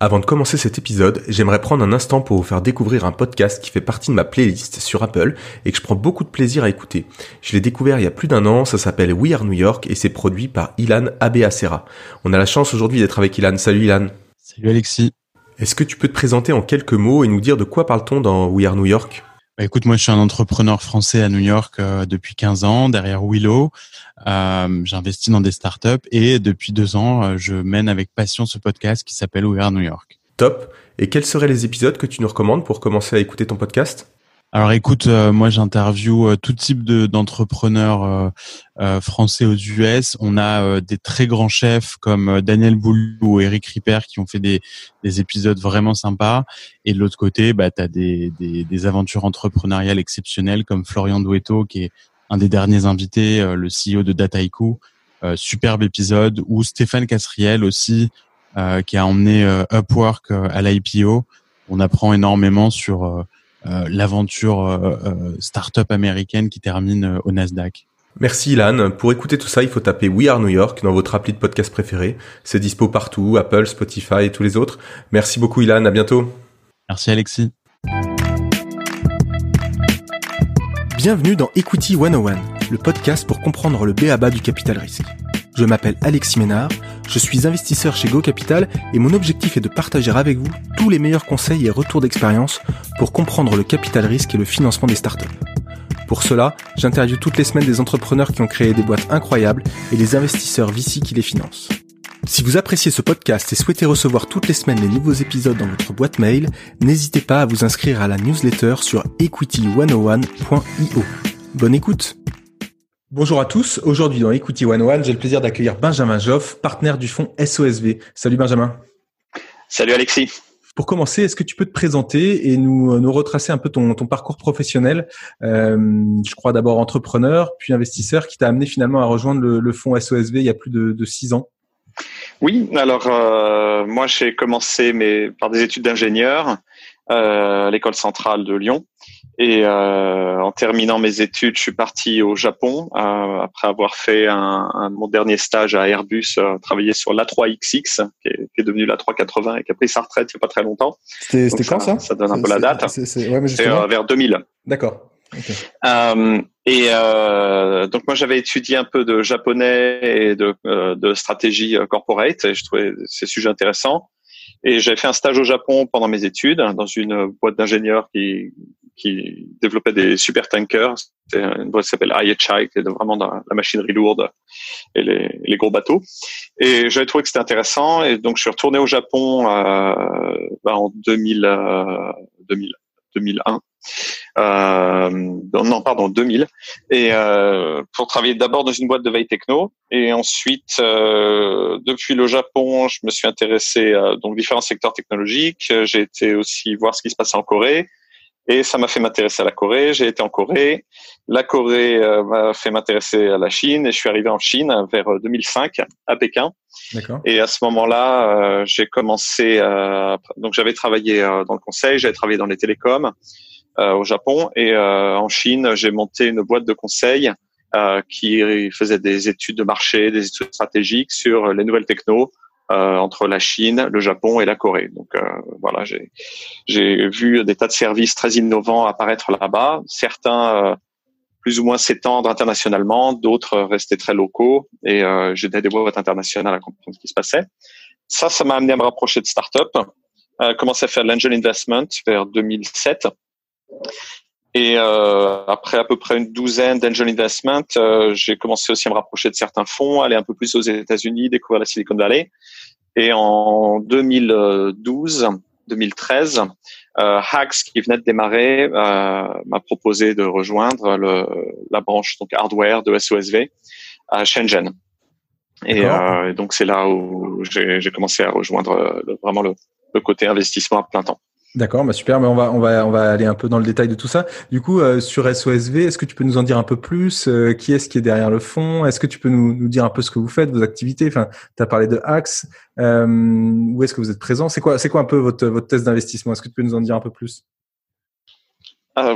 Avant de commencer cet épisode, j'aimerais prendre un instant pour vous faire découvrir un podcast qui fait partie de ma playlist sur Apple et que je prends beaucoup de plaisir à écouter. Je l'ai découvert il y a plus d'un an, ça s'appelle We Are New York et c'est produit par Ilan Abeacera. On a la chance aujourd'hui d'être avec Ilan. Salut Ilan. Salut Alexis. Est-ce que tu peux te présenter en quelques mots et nous dire de quoi parle-t-on dans We Are New York? Bah, écoute, moi je suis un entrepreneur français à New York euh, depuis 15 ans, derrière Willow. Euh, J'investis dans des startups et depuis deux ans, euh, je mène avec passion ce podcast qui s'appelle Are New York. Top. Et quels seraient les épisodes que tu nous recommandes pour commencer à écouter ton podcast? Alors écoute, euh, moi j'interview tout type d'entrepreneurs français aux US. On a des très grands chefs comme Daniel Boulou ou Eric Ripper qui ont fait des, des épisodes vraiment sympas. Et de l'autre côté, bah, tu des, des, aventures entrepreneuriales exceptionnelles comme Florian Duetto qui est un des derniers invités, euh, le CEO de Dataiku. Euh, superbe épisode. Ou Stéphane Casriel aussi, euh, qui a emmené Upwork à l'IPO. On apprend énormément sur l'aventure start-up américaine qui termine au Nasdaq. Merci Ilan. Pour écouter tout ça, il faut taper We Are New York dans votre appli de podcast préféré. C'est dispo partout, Apple, Spotify et tous les autres. Merci beaucoup Ilan, à bientôt. Merci Alexis. Bienvenue dans Equity 101, le podcast pour comprendre le BABA du capital risque. Je m'appelle Alexis Ménard, je suis investisseur chez Go Capital et mon objectif est de partager avec vous tous les meilleurs conseils et retours d'expérience pour comprendre le capital risque et le financement des startups. Pour cela, j'interviewe toutes les semaines des entrepreneurs qui ont créé des boîtes incroyables et les investisseurs VC qui les financent. Si vous appréciez ce podcast et souhaitez recevoir toutes les semaines les nouveaux épisodes dans votre boîte mail, n'hésitez pas à vous inscrire à la newsletter sur equity101.io. Bonne écoute Bonjour à tous, aujourd'hui dans Equity 101, j'ai le plaisir d'accueillir Benjamin Joff, partenaire du fonds SOSV. Salut Benjamin. Salut Alexis. Pour commencer, est-ce que tu peux te présenter et nous, nous retracer un peu ton, ton parcours professionnel? Euh, Je crois d'abord entrepreneur, puis investisseur, qui t'a amené finalement à rejoindre le, le fonds SOSV il y a plus de, de six ans. Oui, alors euh, moi j'ai commencé mes, par des études d'ingénieur euh, à l'école centrale de Lyon. Et euh, en terminant mes études, je suis parti au Japon euh, après avoir fait un, un, mon dernier stage à Airbus, euh, travaillé sur l'A3XX, qui est, qui est devenu l'A380 et qui a pris sa retraite il n'y a pas très longtemps. C'était quand ça Ça? donne un peu la date. C'est ouais, vers 2000. D'accord. Okay. Euh, et euh, donc moi j'avais étudié un peu de japonais et de, euh, de stratégie corporate et je trouvais ces sujets intéressants. Et j'avais fait un stage au Japon pendant mes études dans une boîte d'ingénieurs qui, qui développait des super tankers. C'était une boîte qui s'appelle IHI, qui est vraiment dans la machinerie lourde et les, les gros bateaux. Et j'avais trouvé que c'était intéressant. Et donc je suis retourné au Japon euh, bah, en 2000, euh, 2000, 2001 euh, non pardon 2000 et euh, pour travailler d'abord dans une boîte de veille techno et ensuite euh, depuis le Japon je me suis intéressé à donc différents secteurs technologiques j'ai été aussi voir ce qui se passait en Corée et ça m'a fait m'intéresser à la Corée. J'ai été en Corée. La Corée euh, m'a fait m'intéresser à la Chine et je suis arrivé en Chine vers 2005 à Pékin. Et à ce moment-là, euh, j'ai commencé. Euh, donc j'avais travaillé dans le conseil, j'avais travaillé dans les télécoms au Japon et en Chine, j'ai monté une boîte de conseil qui faisait des études de marché, des études stratégiques sur les nouvelles technos euh, entre la Chine, le Japon et la Corée. Donc euh, voilà, j'ai j'ai vu des tas de services très innovants apparaître là-bas. Certains euh, plus ou moins s'étendre internationalement, d'autres rester très locaux. Et euh, j'ai des boîtes internationales à comprendre ce qui se passait. Ça, ça m'a amené à me rapprocher de start-up. Euh, commencé à faire l'angel investment vers 2007. Et euh, après à peu près une douzaine d'angel investment, euh, j'ai commencé aussi à me rapprocher de certains fonds, aller un peu plus aux États-Unis, découvrir la Silicon Valley. Et en 2012, 2013, euh, Hax, qui venait de démarrer, euh, m'a proposé de rejoindre le, la branche donc hardware de SOSV à Shenzhen. Et, euh, donc c'est là où j'ai commencé à rejoindre le, vraiment le, le côté investissement à plein temps. D'accord, bah super, mais on va on va on va aller un peu dans le détail de tout ça. Du coup, euh, sur SOSV, est-ce que tu peux nous en dire un peu plus euh, Qui est-ce qui est derrière le fond? Est-ce que tu peux nous, nous, dire un peu ce que vous faites, vos activités? Enfin, tu as parlé de Axe. Euh, où est-ce que vous êtes présent? C'est quoi c'est quoi un peu votre votre test d'investissement? Est-ce que tu peux nous en dire un peu plus?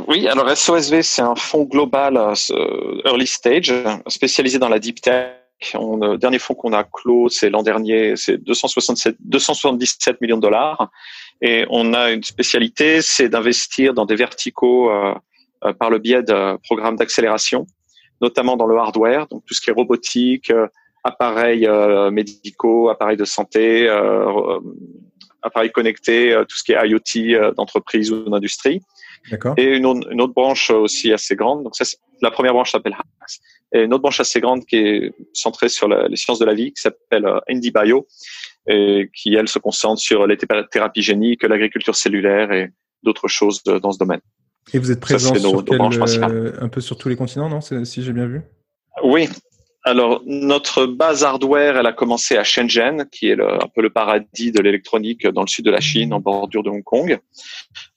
Oui, alors SOSV, c'est un fonds global early stage spécialisé dans la deep tech le dernier fonds qu'on a clos, c'est l'an dernier, c'est 267, 277 millions de dollars. Et on a une spécialité, c'est d'investir dans des verticaux euh, euh, par le biais de programmes d'accélération, notamment dans le hardware, donc tout ce qui est robotique, euh, appareils médicaux, appareils de santé, appareils connectés, tout ce qui est IoT d'entreprise ou d'industrie. Et une, une, autre branche aussi assez grande. Donc ça, la première branche s'appelle HAX. Et une autre branche assez grande qui est centrée sur les sciences de la vie, qui s'appelle NDBio, Bio, et qui elle se concentre sur les thérapies géniques, l'agriculture cellulaire et d'autres choses dans ce domaine. Et vous êtes présent sur euh, un peu sur tous les continents, non Si j'ai bien vu? Oui. Alors notre base hardware, elle a commencé à Shenzhen, qui est un peu le paradis de l'électronique dans le sud de la Chine, en bordure de Hong Kong.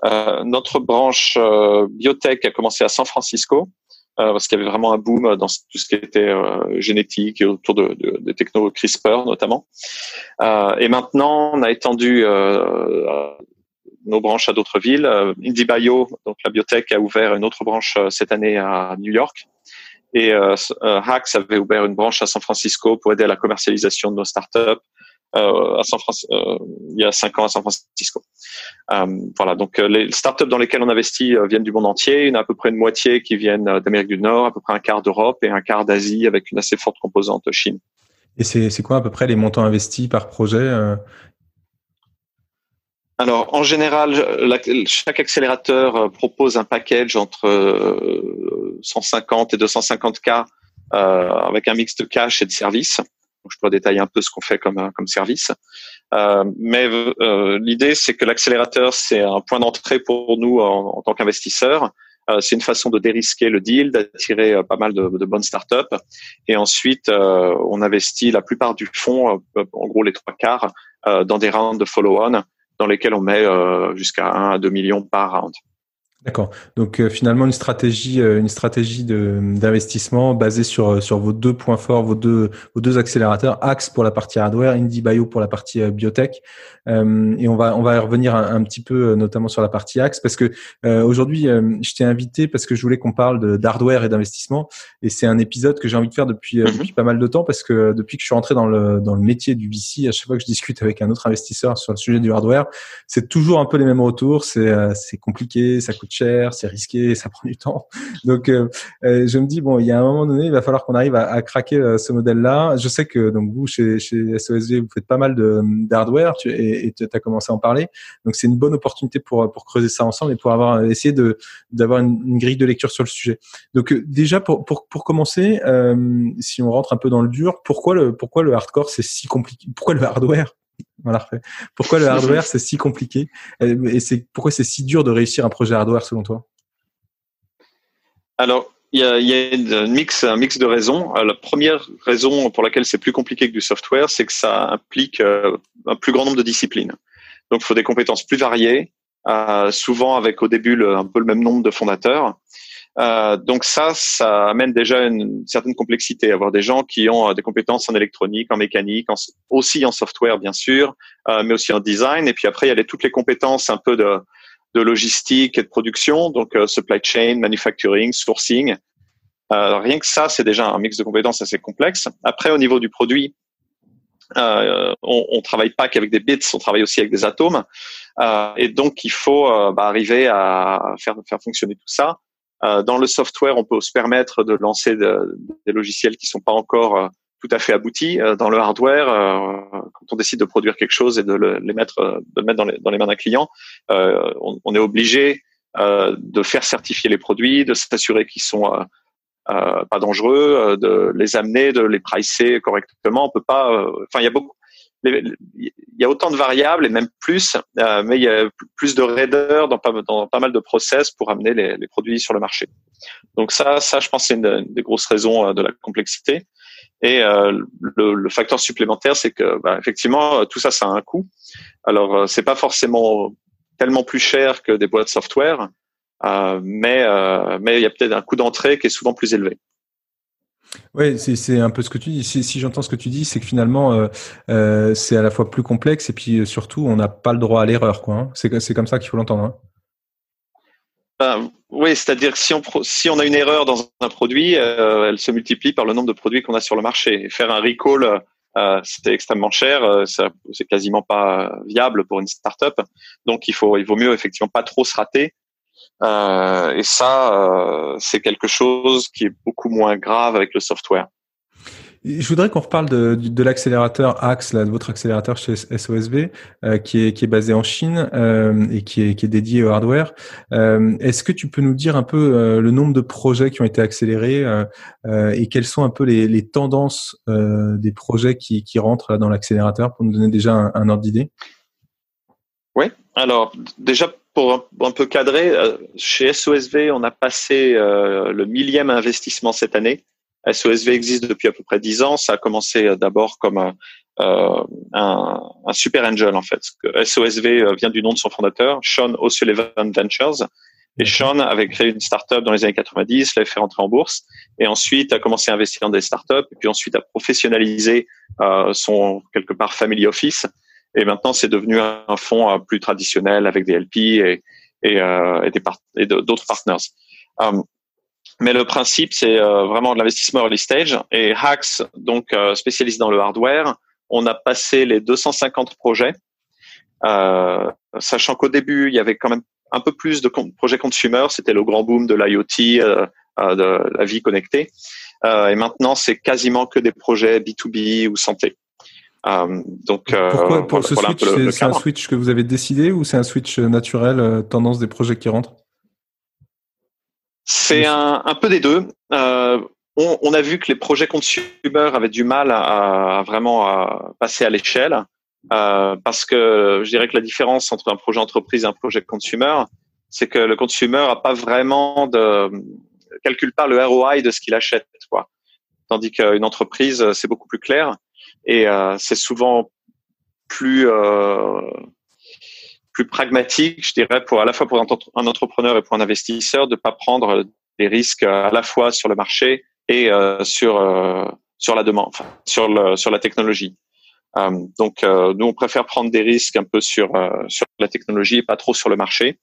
Euh, notre branche euh, biotech a commencé à San Francisco, euh, parce qu'il y avait vraiment un boom dans tout ce qui était euh, génétique et autour de, de, de techno CRISPR notamment. Euh, et maintenant, on a étendu nos branches à d'autres villes. IndieBio, donc la biotech, a ouvert une autre branche cette année à New York. Et euh, Hacks avait ouvert une branche à San Francisco pour aider à la commercialisation de nos startups euh, à San Francisco, euh, il y a cinq ans à San Francisco. Euh, voilà, donc les startups dans lesquelles on investit viennent du monde entier. Il y en a à peu près une moitié qui viennent d'Amérique du Nord, à peu près un quart d'Europe et un quart d'Asie avec une assez forte composante Chine. Et c'est quoi à peu près les montants investis par projet alors, en général, chaque accélérateur propose un package entre 150 et 250 k euh, avec un mix de cash et de services je pourrais détailler un peu ce qu'on fait comme, euh, comme service. Euh, mais euh, l'idée, c'est que l'accélérateur, c'est un point d'entrée pour nous en, tant qu'investisseurs. c'est une façon de dérisquer le deal, d'attirer pas mal de, de, bonnes startups. Et ensuite, on investit la plupart du fonds, en gros les trois quarts, dans des rounds de follow-on dans lesquels on met jusqu'à 1 à 2 millions par round. D'accord. Donc euh, finalement une stratégie, euh, une stratégie d'investissement basée sur euh, sur vos deux points forts, vos deux vos deux accélérateurs, Axe pour la partie hardware, Indie Bio pour la partie biotech. et on va on va revenir un, petit peu notamment sur la partie Axe parce que aujourd'hui je t'ai invité parce que je voulais qu'on parle d'hardware et d'investissement et c'est un épisode que j'ai envie de faire depuis mhm. depuis pas mal de temps parce que depuis que je suis rentré dans le dans le métier du VC, à chaque fois que je discute avec un autre investisseur sur le sujet du hardware, c'est toujours un peu les mêmes retours. C'est c'est compliqué, ça coûte cher, c'est risqué, ça prend du temps. Donc, euh, euh, je me dis bon, il y a un moment donné, il va falloir qu'on arrive à, à craquer euh, ce modèle-là. Je sais que donc vous chez, chez SOSV, vous faites pas mal de d'hardware et tu as commencé à en parler. Donc, c'est une bonne opportunité pour pour creuser ça ensemble et pour avoir essayé de d'avoir une, grille de lecture sur le sujet. Donc, déjà pour pour pour commencer, si on rentre un peu dans le dur, pourquoi le pourquoi le hardcore c'est si compliqué Pourquoi le hardware? Voilà. Pourquoi le hardware c'est si compliqué et c'est pourquoi c'est si dur de réussir un projet hardware selon toi? Alors il y a, y a un mix, un mix de raisons. Euh, la première raison pour laquelle c'est plus compliqué que du software, c'est que ça implique euh, un plus grand nombre de disciplines. Donc, il faut des compétences plus variées, euh, souvent avec au début un peu le même nombre de fondateurs. Euh, donc ça, ça amène déjà une certaine complexité. Avoir des gens qui ont euh, des compétences en électronique, en mécanique, aussi en software bien sûr, euh, mais aussi en design. Et puis après, il y a les, toutes les compétences un peu de, de logistique et de production, donc euh, supply chain, manufacturing, sourcing. rien que ça, c'est déjà un mix de compétences assez complexe. Après, au niveau du produit, euh, on, on travaille pas qu'avec des bits, on travaille aussi avec des atomes. Euh, et donc, il faut bah, arriver à faire, faire fonctionner tout ça. Euh, dans le software, on peut se permettre de lancer des logiciels qui sont pas encore euh, tout à fait aboutis. Euh, dans le hardware, quand on décide de produire quelque chose et de le, les mettre, dans les, mains d'un client, on, on, est obligé de faire certifier les produits, de s'assurer qu'ils sont pas dangereux, de les amener, de les pricer correctement. On peut pas. Enfin, il y a beaucoup il y a autant de variables et même plus, euh, mais il y a plus de raideurs dans pas, mal de process pour amener les, produits sur le marché. Donc ça, ça, je pense, c'est une, des grosses raisons euh, de la complexité. Et euh, le, facteur supplémentaire, c'est que bah, effectivement, tout ça, ça a un coût. Alors, c'est pas forcément tellement plus cher que des boîtes software, mais mais il y a peut-être un coût d'entrée qui est souvent plus élevé. Oui, c'est un peu ce que tu dis. Si, j'entends ce que tu dis, c'est que finalement, euh, euh, c'est à la fois plus complexe et puis euh, surtout, on n'a pas le droit à l'erreur. Hein. C'est comme ça qu'il faut l'entendre. Hein. Ben, Oui, c'est-à-dire que si on, a une erreur dans un produit, elle se multiplie par le nombre de produits qu'on a sur le marché. faire un recall, c'était extrêmement cher, c'est quasiment pas viable pour une startup. Donc il faut, il vaut mieux effectivement pas trop se rater. Euh, et ça, c'est quelque chose qui est beaucoup moins grave avec le software. Je voudrais qu'on reparle de, de, l'accélérateur Axe, là, de votre accélérateur chez SOSV, euh, qui, est, qui est basé en Chine euh, et qui est, qui est dédié au hardware. Euh, Est-ce que tu peux nous dire un peu euh, le nombre de projets qui ont été accélérés euh, et quelles sont un peu les, les tendances des projets qui, qui rentrent dans l'accélérateur pour nous donner déjà un, un ordre d'idée? Oui, alors déjà pour un, peu cadrer, chez SOSV, on a passé le millième investissement cette année. SOSV existe depuis à peu près dix ans. Ça a commencé euh, d'abord comme un, euh, un, un, super angel en fait. SOSV euh, vient du nom de son fondateur, Sean O'Sullivan Ventures. Et Sean avait créé une startup dans les années 90, l'avait fait rentrer en bourse, et ensuite a commencé à investir dans des startups, et puis ensuite a professionnalisé euh, son quelque part family office. Et maintenant, c'est devenu un fonds euh, plus traditionnel avec des LP et, et, euh, et, et d'autres partners. Mais le principe, c'est euh, vraiment de l'investissement early stage. Et Hacks, donc euh, spécialiste dans le hardware, on a passé les 250 projets, euh, sachant qu'au début, il y avait quand même un peu plus de projets consumer. C'était le grand boom de l'IoT, euh, de la vie connectée. et maintenant, c'est quasiment que des projets B2B ou santé. Donc, Pourquoi pour ce switch, c'est un switch que vous avez décidé ou c'est un switch naturel, tendance des projets qui rentrent? C'est un, un, peu des deux. Euh, on, on, a vu que les projets consumer avaient du mal à, à vraiment à passer à l'échelle euh, parce que je dirais que la différence entre un projet entreprise et un projet consumer, c'est que le consumer a pas vraiment de calcule pas le ROI de ce qu'il achète, quoi. Tandis qu'une entreprise, c'est beaucoup plus clair et euh, c'est souvent plus euh, plus pragmatique, je dirais, pour à la fois pour un entrepreneur et pour un investisseur, de pas prendre des risques à la fois sur le marché et euh, sur euh, sur la demande, enfin, sur le sur la technologie. Euh, donc nous on préfère prendre des risques un peu sur sur la technologie et pas trop sur le marché.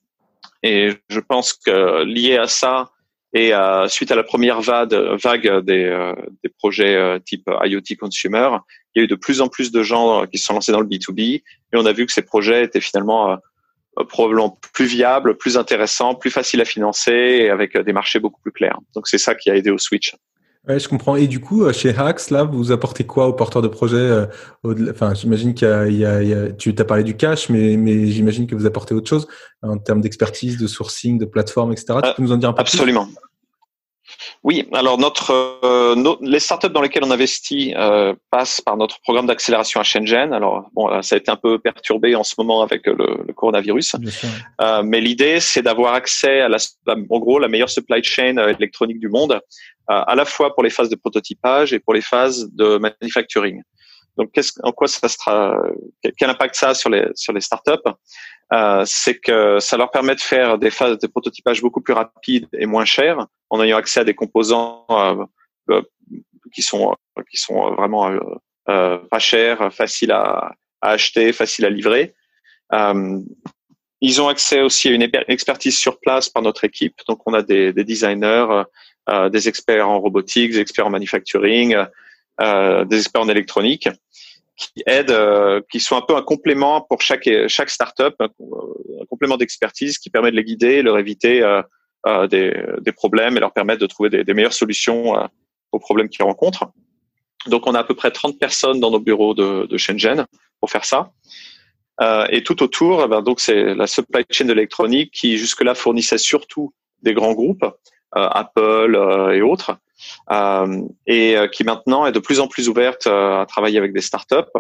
Et je pense que lié à ça et suite à la première vague, des, des projets type IoT consumer, il y a eu de plus en plus de gens qui se sont lancés dans le B2B et on a vu que ces projets étaient finalement euh, probablement plus viables, plus intéressants, plus faciles à financer et avec des marchés beaucoup plus clairs. Donc c'est ça qui a aidé au switch. Ouais, je comprends. Et du coup, euh, chez Hacks, là, vous apportez quoi aux porteurs de projets euh, Enfin, j'imagine qu'il y, a, tu t'as parlé du cash, mais, mais j'imagine que vous apportez autre chose en termes d'expertise, de sourcing, de plateforme, etc. tu peux nous en dire un peu Absolument. Oui, alors notre, euh, les startups dans lesquelles on investit euh, passent par notre programme d'accélération à Shenzhen. Alors bon, ça a été un peu perturbé en ce moment avec le, le coronavirus, euh, mais l'idée c'est d'avoir accès à la, en gros la meilleure supply chain euh, électronique du monde, euh, à la fois pour les phases de prototypage et pour les phases de manufacturing. Donc, qu'est-ce, en quoi ça sera, quel impact ça a sur les sur les startups? Euh, C'est que ça leur permet de faire des phases de prototypage beaucoup plus rapides et moins chères, en ayant accès à des composants euh, euh qui sont qui sont vraiment euh, euh, pas chers, faciles à, à, acheter, faciles à livrer. ils ont accès aussi à une expertise sur place par notre équipe. Donc, on a des, des designers, des experts en robotique, des experts en manufacturing euh, des experts en électronique qui aident, euh, qui sont un peu un complément pour chaque chaque startup, un, un complément d'expertise qui permet de les guider, leur éviter euh, des, des, problèmes et leur permettre de trouver des, des meilleures solutions aux problèmes qu'ils rencontrent. Donc, on a à peu près 30 personnes dans nos bureaux de, de Shenzhen pour faire ça. Euh, et tout autour, eh ben, donc c'est la supply chain de l'électronique qui jusque-là fournissait surtout des grands groupes, euh, Apple euh, et autres, euh, et euh, qui maintenant est de plus en plus ouverte euh, à travailler avec des startups.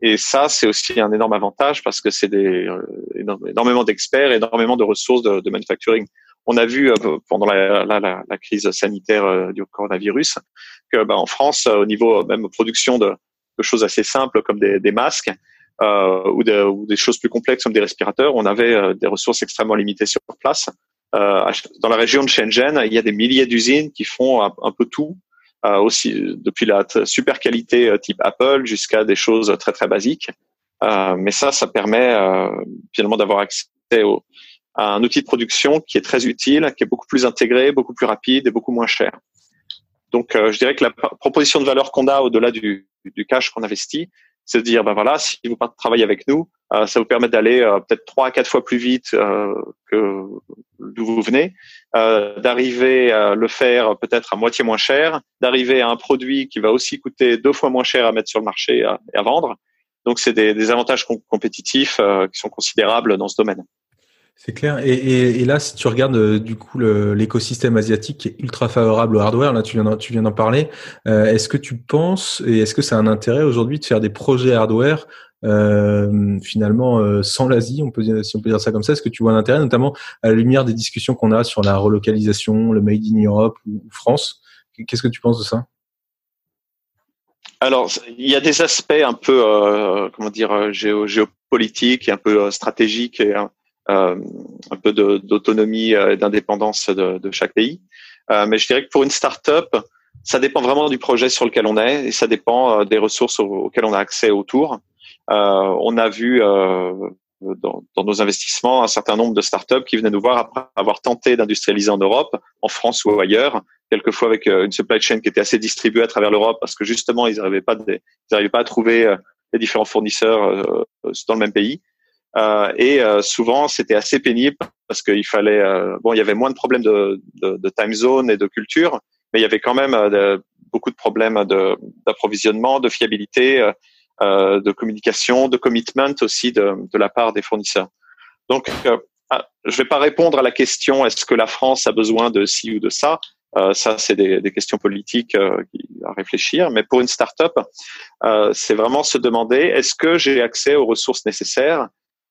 Et ça, c'est aussi un énorme avantage parce que c'est des énormément d'experts, énormément de ressources de, de manufacturing. On a vu pendant la, la, la, crise sanitaire du coronavirus que bah, en France, au niveau même production de, de choses assez simples comme des, des masques, euh, ou, ou, des choses plus complexes comme des respirateurs, on avait des ressources extrêmement limitées sur place. Euh, dans la région de Shenzhen, il y a des milliers d'usines qui font un, peu tout, euh, aussi depuis la super qualité euh, type Apple jusqu'à des choses très très basiques. mais ça, ça permet finalement d'avoir accès au, un outil de production qui est très utile, qui est beaucoup plus intégré, beaucoup plus rapide et beaucoup moins cher. Donc, je dirais que la proposition de valeur qu'on a au-delà du, du cash qu'on investit, c'est de dire, ben voilà, si vous travaillez avec nous, euh, ça vous permet d'aller euh, peut-être trois à quatre fois plus vite euh, que d'où vous venez, d'arriver à le faire peut-être à moitié moins cher, d'arriver à un produit qui va aussi coûter deux fois moins cher à mettre sur le marché et à, vendre. Donc, c'est des, des, avantages compétitifs qui sont considérables dans ce domaine. C'est clair. Et, et, et, là, si tu regardes euh, du coup l'écosystème asiatique qui est ultra favorable au hardware, là tu viens d'en parler. Euh, est-ce que tu penses et est-ce que c'est un intérêt aujourd'hui de faire des projets hardware euh, finalement euh, sans l'Asie, on peut dire, si on peut dire ça comme ça? Est-ce que tu vois un intérêt, notamment à la lumière des discussions qu'on a sur la relocalisation, le Made in Europe ou, France? Qu'est-ce que tu penses de ça? Alors, il y a des aspects un peu, euh, comment dire, géo, géopolitiques et un peu stratégiques et euh, un peu d'autonomie euh, et d'indépendance de, de, chaque pays. Euh, mais je dirais que pour une start-up, ça dépend vraiment du projet sur lequel on est et ça dépend des ressources auxquelles on a accès autour. on a vu dans, dans, nos investissements un certain nombre de startups qui venaient nous voir après avoir tenté d'industrialiser en Europe, en France ou ailleurs, quelquefois avec une supply chain qui était assez distribuée à travers l'Europe parce que justement ils n'arrivaient pas, pas à trouver les différents fournisseurs dans le même pays. Euh, et euh, souvent, c'était assez pénible parce qu'il fallait, euh, bon, il y avait moins de problèmes de, de, de, time zone et de culture, mais il y avait quand même beaucoup de problèmes d'approvisionnement, de, fiabilité, de communication, de commitment aussi de, de la part des fournisseurs. Donc, ah, je ne vais pas répondre à la question est-ce que la France a besoin de ci ou de ça? Euh, ça, c'est des, des, questions politiques euh, à réfléchir. Mais pour une start-up, euh, c'est vraiment se demander est-ce que j'ai accès aux ressources nécessaires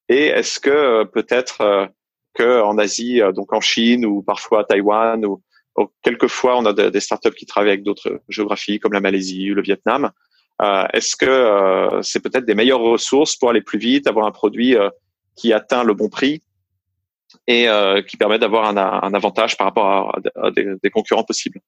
et est-ce que euh, peut-être euh, que en Asie, euh, donc en Chine ou parfois à Taïwan ou, quelquefois on a des startups qui travaillent avec d'autres géographies comme la Malaisie ou le Vietnam. est-ce que c'est peut-être des meilleures ressources pour aller plus vite, avoir un produit qui atteint le bon prix et qui permet d'avoir un, un, avantage par rapport à, des concurrents possibles?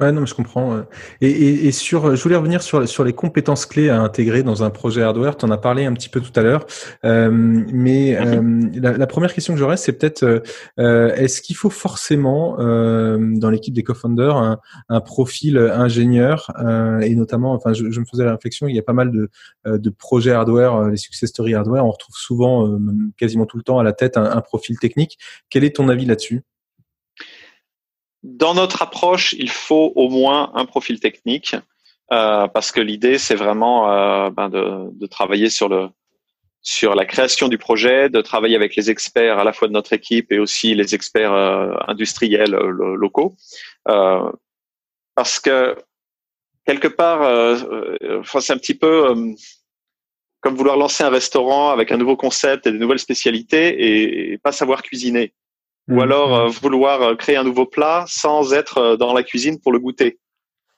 Ouais, non, je comprends. Et, et, et, sur, je voulais revenir sur, sur les compétences clés à intégrer dans un projet hardware. Tu en as parlé un petit peu tout à l'heure, euh, mais euh, la, la, première question que j'aurais, c'est peut-être euh, est-ce qu'il faut forcément euh, dans l'équipe des co-founders un, un, profil ingénieur euh, et notamment, enfin, je, je, me faisais la réflexion, il y a pas mal de, euh, de projets hardware, les success story hardware, on retrouve souvent, quasiment tout le temps, à la tête un, un profil technique. Quel est ton avis là-dessus? Dans notre approche, il faut au moins un profil technique euh, parce que l'idée, c'est vraiment euh, ben de, travailler sur le sur la création du projet, de travailler avec les experts à la fois de notre équipe et aussi les experts euh, industriels locaux, parce que quelque part, c'est un petit peu comme vouloir lancer un restaurant avec un nouveau concept et des nouvelles spécialités et pas savoir cuisiner ou mmh. alors euh, vouloir euh, créer un nouveau plat sans être euh, dans la cuisine pour le goûter.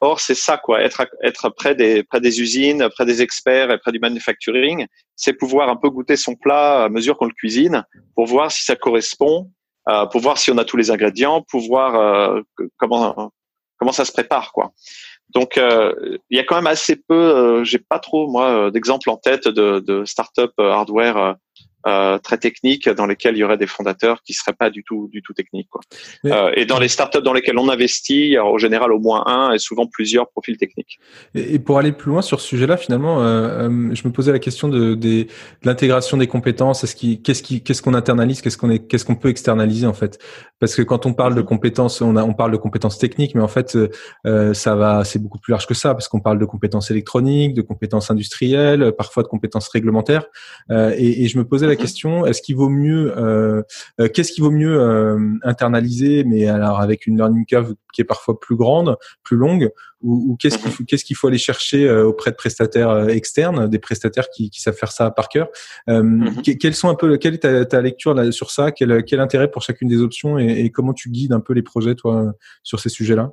Or, c'est ça, quoi. Être, être près des, près des usines, près des experts et près du manufacturing, c'est pouvoir un peu goûter son plat à mesure qu'on le cuisine pour voir si ça correspond, euh, pour voir si on a tous les ingrédients, pour voir euh, comment, comment ça se prépare, quoi. Donc, il y a quand même assez peu, j'ai pas trop, moi, d'exemples en tête de, de start-up hardware euh, très techniques dans lesquels il y aurait des fondateurs qui seraient pas du tout du tout techniques. Quoi. Euh, et dans les startups dans lesquelles on investit, il y a en général au moins un et souvent plusieurs profils techniques. Et, pour aller plus loin sur ce sujet-là, finalement, euh, je me posais la question de, de, de l'intégration des compétences. Est-ce qui, qu'est-ce qui, qu'est-ce qu'on internalise, qu'est-ce qu'on est, qu'est-ce qu'on peut externaliser en fait? Parce que quand on parle de compétences, on, a, on parle de compétences techniques, mais en fait, ça va, c'est beaucoup plus large que ça, parce qu'on parle de compétences électroniques, de compétences industrielles, parfois de compétences réglementaires. et, et je me posais la question est-ce qu'il vaut mieux, euh, euh, qu'est-ce qu'il vaut mieux euh, internaliser, mais alors avec une learning curve qui est parfois plus grande, plus longue, ou, qu'est-ce qu'il faut, qu'est-ce qu'il faut aller chercher auprès de prestataires externes, des prestataires qui, savent faire ça par cœur. Mhm. Quels sont un peu, quelle est ta, lecture là, sur ça? Quel, quel intérêt pour chacune des options et, comment tu guides un peu les projets toi sur ces sujets-là?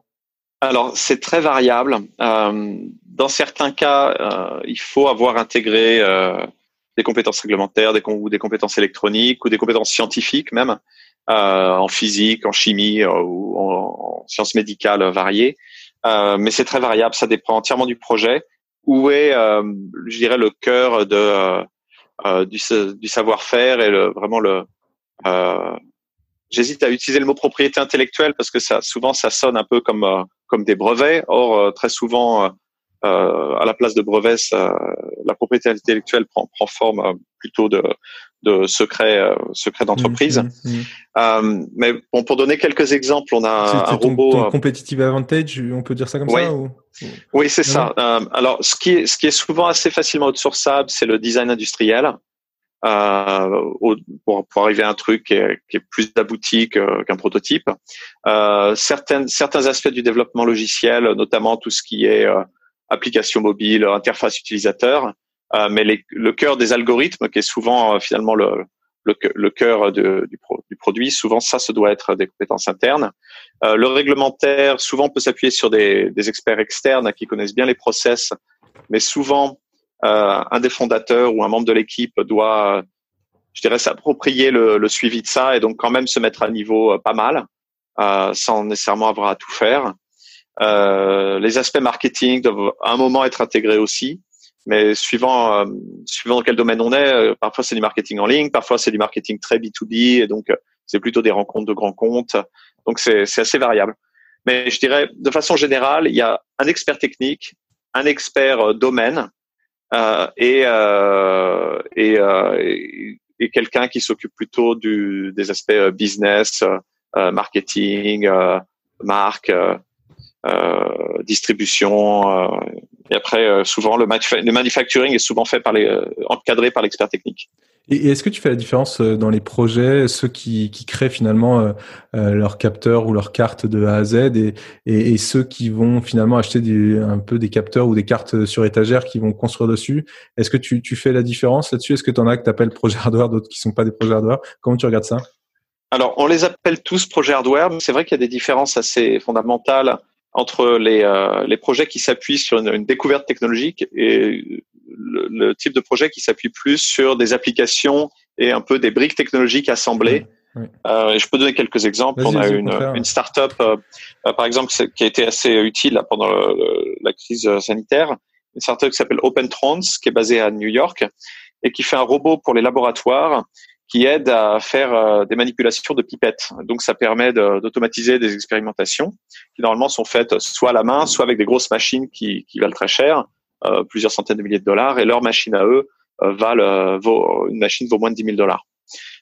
Alors, c'est très variable. dans certains cas, il faut avoir intégré des compétences réglementaires, des, ou des compétences électroniques ou des compétences scientifiques même, euh, en physique, en chimie euh, ou en, sciences médicales variées. Euh, mais c'est très variable, ça dépend entièrement du projet. Où est, euh, je dirais, le cœur de, euh, du, du savoir-faire et le, vraiment le, j'hésite à utiliser le mot propriété intellectuelle parce que ça, souvent, ça sonne un peu comme comme des brevets. Or, très souvent, à la place de brevets, la propriété intellectuelle prend, prend forme plutôt de de secrets euh, secrets d'entreprise. Mmh. Euh, mais bon, pour donner quelques exemples, on a un robot. Ton euh, competitive advantage, on peut dire ça comme ça ou... Oui, c'est ça. Euh, alors, ce qui est ce qui est souvent assez facilement outsourçable, c'est le design industriel. Euh, pour, pour arriver à un truc qui est, qui est plus abouti qu'un prototype. Euh, certaines, certains aspects du développement logiciel, notamment tout ce qui est application mobile, interface utilisateur, euh, mais le cœur des algorithmes, qui est souvent euh, finalement le, le, le cœur de, du, du, produit, souvent ça, se doit être des compétences internes. Euh, le réglementaire, souvent, peut s'appuyer sur des, des, experts externes qui connaissent bien les process, mais souvent, euh, un des fondateurs ou un membre de l'équipe doit, je dirais, s'approprier le, le, suivi de ça et donc quand même se mettre à niveau pas mal, euh, sans nécessairement avoir à tout faire. Les aspects marketing doivent à un moment être intégrés aussi. Mais suivant euh, suivant dans quel domaine on est, euh, parfois c'est du marketing en ligne, parfois c'est du marketing très B2B, et donc euh, c'est plutôt des rencontres de grands comptes. Donc c'est c'est assez variable. Mais je dirais de façon générale, il y a un expert technique, un expert domaine euh, et, euh, et, et, et quelqu'un qui s'occupe plutôt du, des aspects business, marketing, marque, distribution et après, euh, souvent, le, le, manufacturing est souvent fait par les, euh, encadré par l'expert technique. Et est-ce que tu fais la différence euh, dans les projets, ceux qui, qui créent finalement euh, leur capteur ou leur carte de A à Z et, et, et ceux qui vont finalement acheter des, un peu des capteurs ou des cartes sur étagère qui vont construire dessus? Est-ce que tu, tu fais la différence là-dessus? Est-ce que tu en as que tu appelles projet hardware, d'autres qui sont pas des projets hardware? Comment tu regardes ça? Alors, on les appelle tous projets hardware, mais c'est vrai qu'il y a des différences assez fondamentales entre les, euh, les projets qui s'appuient sur une, découverte technologique et le, type de projet qui s'appuie plus sur des applications et un peu des briques technologiques assemblées. Euh, je peux donner quelques exemples. On a une, une start-up, euh, euh, par exemple, qui a été assez utile là, pendant le, la crise sanitaire. Une start-up qui s'appelle OpenTrons, qui est basée à New York et qui fait un robot pour les laboratoires qui aide à faire euh, des manipulations de pipettes. Donc ça permet d'automatiser des expérimentations qui normalement sont faites soit à la main, soit avec des grosses machines qui, valent très cher, euh, plusieurs centaines de milliers de dollars, et leur machine à eux euh, valent, vaut, une machine vaut moins de 10 000 dollars.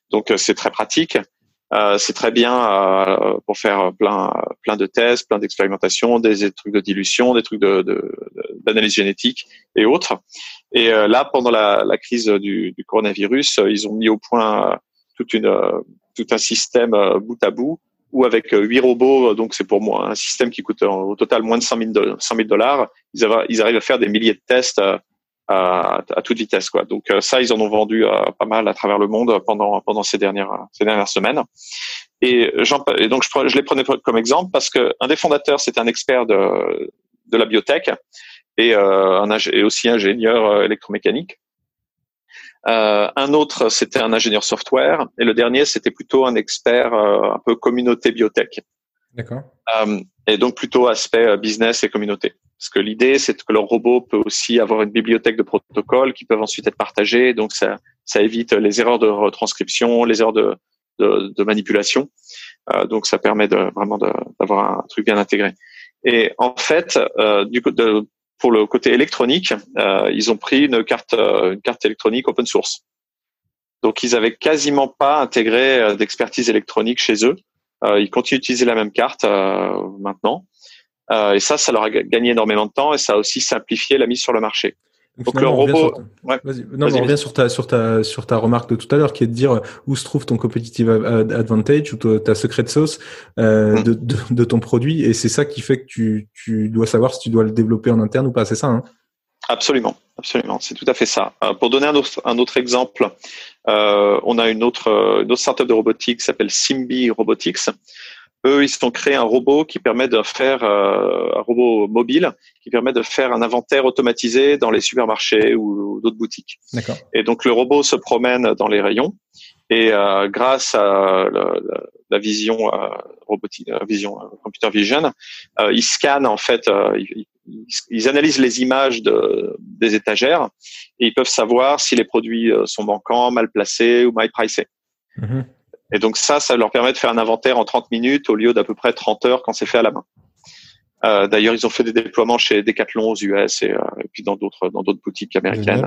Donc c'est très pratique. Euh, c'est très bien euh, pour faire plein plein de tests, plein d'expérimentations, des, trucs de dilution, des trucs de d'analyse génétique et autres. Et euh, là, pendant la, crise du, du, coronavirus, ils ont mis au point toute une tout un système bout à bout où avec huit robots, donc c'est pour moi un système qui coûte au total moins de 100 000 dollars, ils arrivent à faire des milliers de tests à, à, toute vitesse quoi. Donc euh, ça ils en ont vendu euh, pas mal à travers le monde pendant pendant ces dernières ces dernières semaines. Et, et donc je, je les prenais comme exemple parce que un des fondateurs c'était un expert de de la biotech et, euh, un, et aussi ingénieur électromécanique. Euh, un autre, c'était un ingénieur software, et le dernier, c'était plutôt un expert un peu communauté biotech. D'accord. et donc plutôt aspect business et communauté. Parce que l'idée, c'est que le robot peut aussi avoir une bibliothèque de protocoles qui peuvent ensuite être partagés. Donc, ça, ça évite les erreurs de retranscription, les erreurs de, de, de manipulation. Euh, donc, ça permet de, vraiment d'avoir un truc bien intégré. Et en fait, euh, du de, pour le côté électronique, euh, ils ont pris une carte, euh, une carte électronique open source. Donc, ils avaient quasiment pas intégré euh, d'expertise électronique chez eux. Euh, ils continuent d'utiliser la même carte maintenant. Euh, et ça, ça leur a gagné énormément de temps et ça a aussi simplifié la mise sur le marché. Donc, le robot. Ouais. Non, on revient sur ta, sur, ta, sur ta remarque de tout à l'heure qui est de dire où se trouve ton competitive advantage ou ta secret sauce euh, mm. de, de, de, ton produit. Et c'est ça qui fait que tu, tu dois savoir si tu dois le développer en interne ou pas. C'est ça hein? Absolument, absolument. C'est tout à fait ça. Euh, pour donner un autre, un autre exemple, euh, on a une autre, une autre startup de robotique qui s'appelle Simbi Robotics eux, ils ont créé un robot qui permet de faire euh, un robot mobile qui permet de faire un inventaire automatisé dans les supermarchés ou, d'autres boutiques. Et donc le robot se promène dans les rayons et euh, grâce à la, la, vision euh, robotique, la vision computer vision, ils scannent en fait, ils, ils, analysent les images de, des étagères et ils peuvent savoir si les produits sont manquants, mal placés ou mal pricés. Mm-hmm. Et donc ça, ça leur permet de faire un inventaire en 30 minutes au lieu d'à peu près 30 heures quand c'est fait à la main. Euh, D'ailleurs, ils ont fait des déploiements chez Decathlon aux US et, euh, et puis dans d'autres dans d'autres boutiques américaines.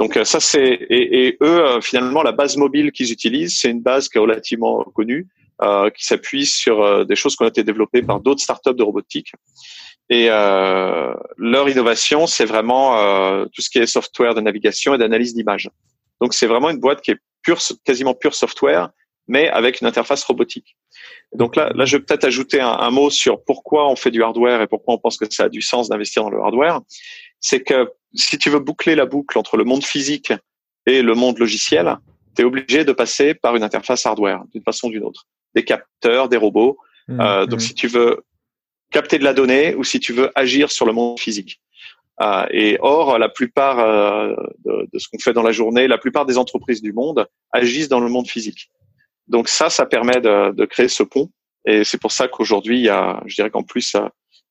Donc euh, ça c'est et, et, eux euh, finalement la base mobile qu'ils utilisent, c'est une base qui est relativement connue, qui s'appuie sur des choses qui ont été développées par d'autres startups de robotique. Et leur innovation, c'est vraiment tout ce qui est software de navigation et d'analyse d'images. Donc c'est vraiment une boîte qui est pure, quasiment pure software, mais avec une interface robotique. Donc là, là, je vais peut-être ajouter un, un, mot sur pourquoi on fait du hardware et pourquoi on pense que ça a du sens d'investir dans le hardware. C'est que si tu veux boucler la boucle entre le monde physique et le monde logiciel, tu es obligé de passer par une interface hardware d'une façon ou d'une autre. Des capteurs, des robots. Mmh, euh, donc mmh. si tu veux capter de la donnée ou si tu veux agir sur le monde physique. Euh, et or, la plupart euh, de, de, ce qu'on fait dans la journée, la plupart des entreprises du monde agissent dans le monde physique. Donc ça, ça permet de, de créer ce pont. Et c'est pour ça qu'aujourd'hui, il y a, je dirais qu'en plus,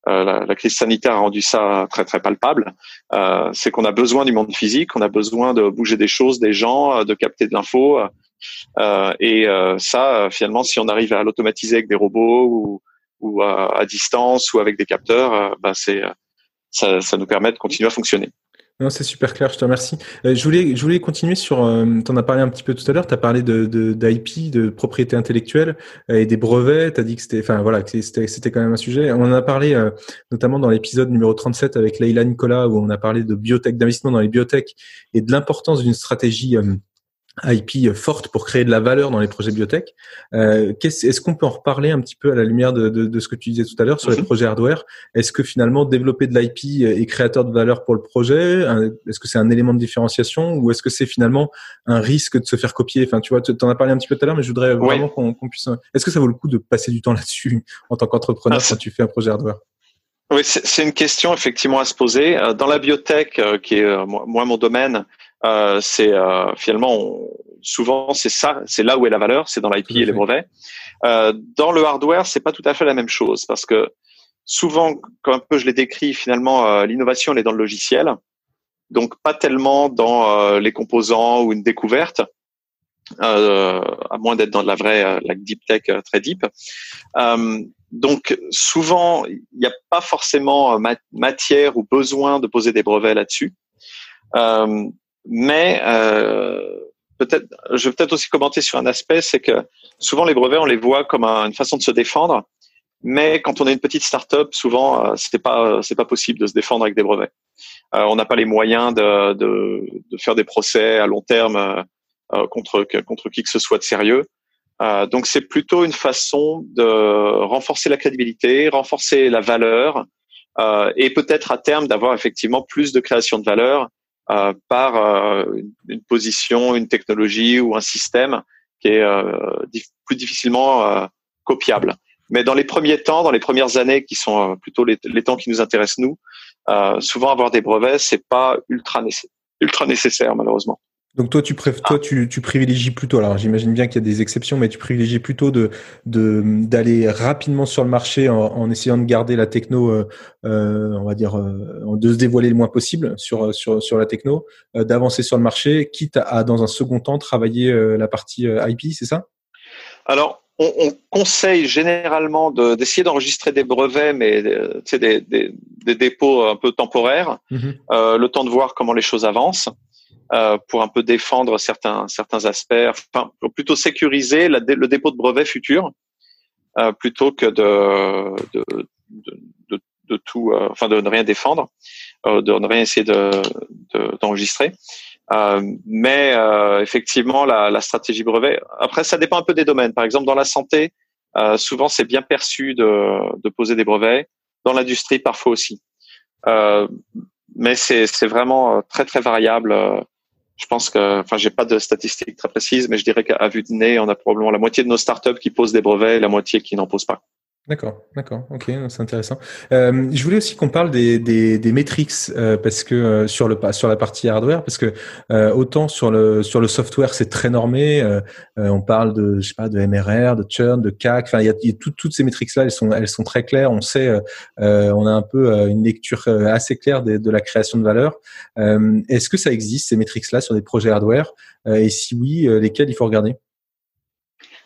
euh, la, la, crise sanitaire a rendu ça très très palpable. Euh, c'est qu'on a besoin du monde physique, on a besoin de bouger des choses, des gens, de capter de l'info. Euh, et ça, finalement, si on arrive à l'automatiser avec des robots ou, à, distance ou avec des capteurs, bah c'est ça nous permet de continuer à fonctionner. Non, c'est super clair, je te remercie. Euh, je voulais, je voulais continuer sur, euh, tu en as parlé un petit peu tout à l'heure, tu as parlé de, d'IP, de, propriété intellectuelle euh, et des brevets, tu as dit que c'était, enfin voilà, que c'était, c'était quand même un sujet. On en a parlé notamment dans l'épisode numéro 37 avec Leila Nicolas où on a parlé de biotech, d'investissement dans les biotech et de l'importance d'une stratégie IP forte pour créer de la valeur dans les projets biotech. Euh, Est-ce qu'on peut en reparler un petit peu à la lumière de, de, de ce que tu disais tout à l'heure sur les mhm. projets hardware? Est-ce que finalement développer de l'IP est créateur de valeur pour le projet? Est-ce que c'est un élément de différenciation? Ou est-ce que c'est finalement un risque de se faire copier? Enfin, tu vois, tu en as parlé un petit peu tout à l'heure, mais je voudrais vraiment qu'on puisse. Est-ce que ça vaut le coup de passer du temps là-dessus en tant qu'entrepreneur ah, quand tu fais un projet hardware? Oui, c'est une question effectivement à se poser. Euh, dans la biotech, euh, qui est moi mon domaine, euh, c'est euh, finalement souvent c'est ça, c'est là où est la valeur, c'est dans l'IP et les brevets. Euh, dans le hardware, c'est pas tout à fait la même chose parce que souvent, comme un peu je l'ai décrit, finalement euh, l'innovation elle est dans le logiciel, donc pas tellement dans euh, les composants ou une découverte. à moins d'être dans de la vraie la deep tech très deep. donc souvent, il n'y a pas forcément matière ou besoin de poser des brevets là-dessus. Euh, mais euh, peut-être, je vais peut-être aussi commenter sur un aspect, c'est que souvent les brevets, on les voit comme une façon de se défendre, mais quand on est une petite start-up, souvent euh, c'est pas c'est pas possible de se défendre avec des brevets. Euh, on n'a pas les moyens de, de, de, faire des procès à long terme euh, contre contre qui que ce soit de sérieux. Euh, donc c'est plutôt une façon de renforcer la crédibilité, renforcer la valeur euh, et peut-être à terme d'avoir effectivement plus de création de valeur euh, par euh, une position, une technologie ou un système qui est euh, plus difficilement copiable. Mais dans les premiers temps, dans les premières années, qui sont plutôt les, temps qui nous intéressent nous, souvent avoir des brevets, c'est pas ultra nécessaire malheureusement. Donc toi, tu, préf... toi, tu, tu privilégies plutôt. Alors j'imagine bien qu'il y a des exceptions, mais tu privilégies plutôt de d'aller rapidement sur le marché en, en, essayant de garder la techno, euh, euh on va dire, euh, de se dévoiler le moins possible sur sur sur la techno, euh, d'avancer sur le marché, quitte à, dans un second temps travailler euh, la partie IP, c'est ça? Alors on, on, conseille généralement d'essayer d'enregistrer des brevets, mais des, des, des, dépôts un peu temporaires, mmh le temps de voir comment les choses avancent. Euh, pour un peu défendre certains certains aspects, enfin plutôt sécuriser le dépôt de brevets futur euh, plutôt que de de, de, de, tout, euh, enfin de ne rien défendre, euh, de ne rien essayer de d'enregistrer. mais effectivement, la, la, stratégie brevet. Après, ça dépend un peu des domaines. Par exemple, dans la santé, souvent c'est bien perçu de, de poser des brevets. Dans l'industrie, parfois aussi. mais c'est vraiment très très variable je pense que, enfin, j'ai pas de statistiques très précises, mais je dirais qu'à vue de nez, on a probablement la moitié de nos startups qui posent des brevets et la moitié qui n'en posent pas. D'accord, d'accord, ok, c'est intéressant. Euh, je voulais aussi qu'on parle des, des, des métriques euh, parce que euh, sur le sur la partie hardware, parce que euh, autant sur le sur le software c'est très normé, euh, on parle de je sais pas de MRR, de churn, de CAC, enfin il y a, y a toutes ces métriques là, elles sont elles sont très claires. On sait, on a un peu une lecture assez claire de, de, la création de valeur. Est-ce que ça existe ces métriques là sur des projets hardware? Et si oui, lesquels il faut regarder?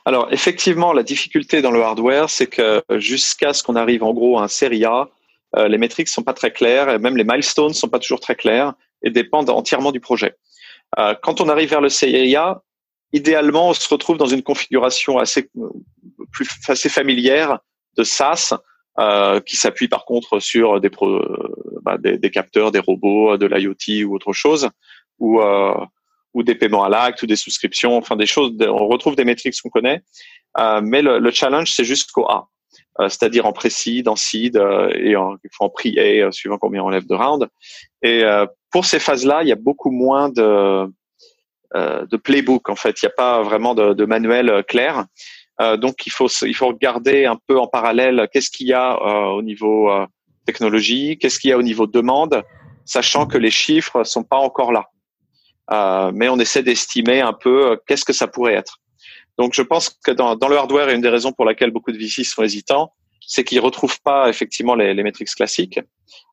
Alors effectivement, la difficulté dans le hardware, c'est que jusqu'à ce qu'on arrive en gros à un série A, euh, les métriques sont pas très claires, et même les milestones sont pas toujours très clairs et dépendent entièrement du projet. Euh, quand on arrive vers le série A, idéalement, on se retrouve dans une configuration assez plus assez familière de SaaS euh, qui s'appuie par contre sur des, pro, bah, des, capteurs, des robots, de l'IoT ou autre chose, ou euh, ou des paiements à l'acte ou des souscriptions, enfin des choses. On retrouve des métriques qu'on connaît, euh, mais le, le challenge c'est jusqu'au A, euh, c'est-à-dire en précis, en seed euh, et en, en prier suivant combien on lève de round. Et pour ces phases-là, il y a beaucoup moins de de playbook en fait. Il n'y a pas vraiment de, de manuel clair. donc il faut il faut regarder un peu en parallèle qu'est-ce qu'il y a au niveau technologie, qu'est-ce qu'il y a au niveau demande, sachant que les chiffres sont pas encore là. Euh, mais on essaie d'estimer un peu euh, qu'est-ce que ça pourrait être. Donc je pense que dans, dans, le hardware, une des raisons pour laquelle beaucoup de VC sont hésitants, c'est qu'ils retrouvent pas effectivement les, les métriques classiques.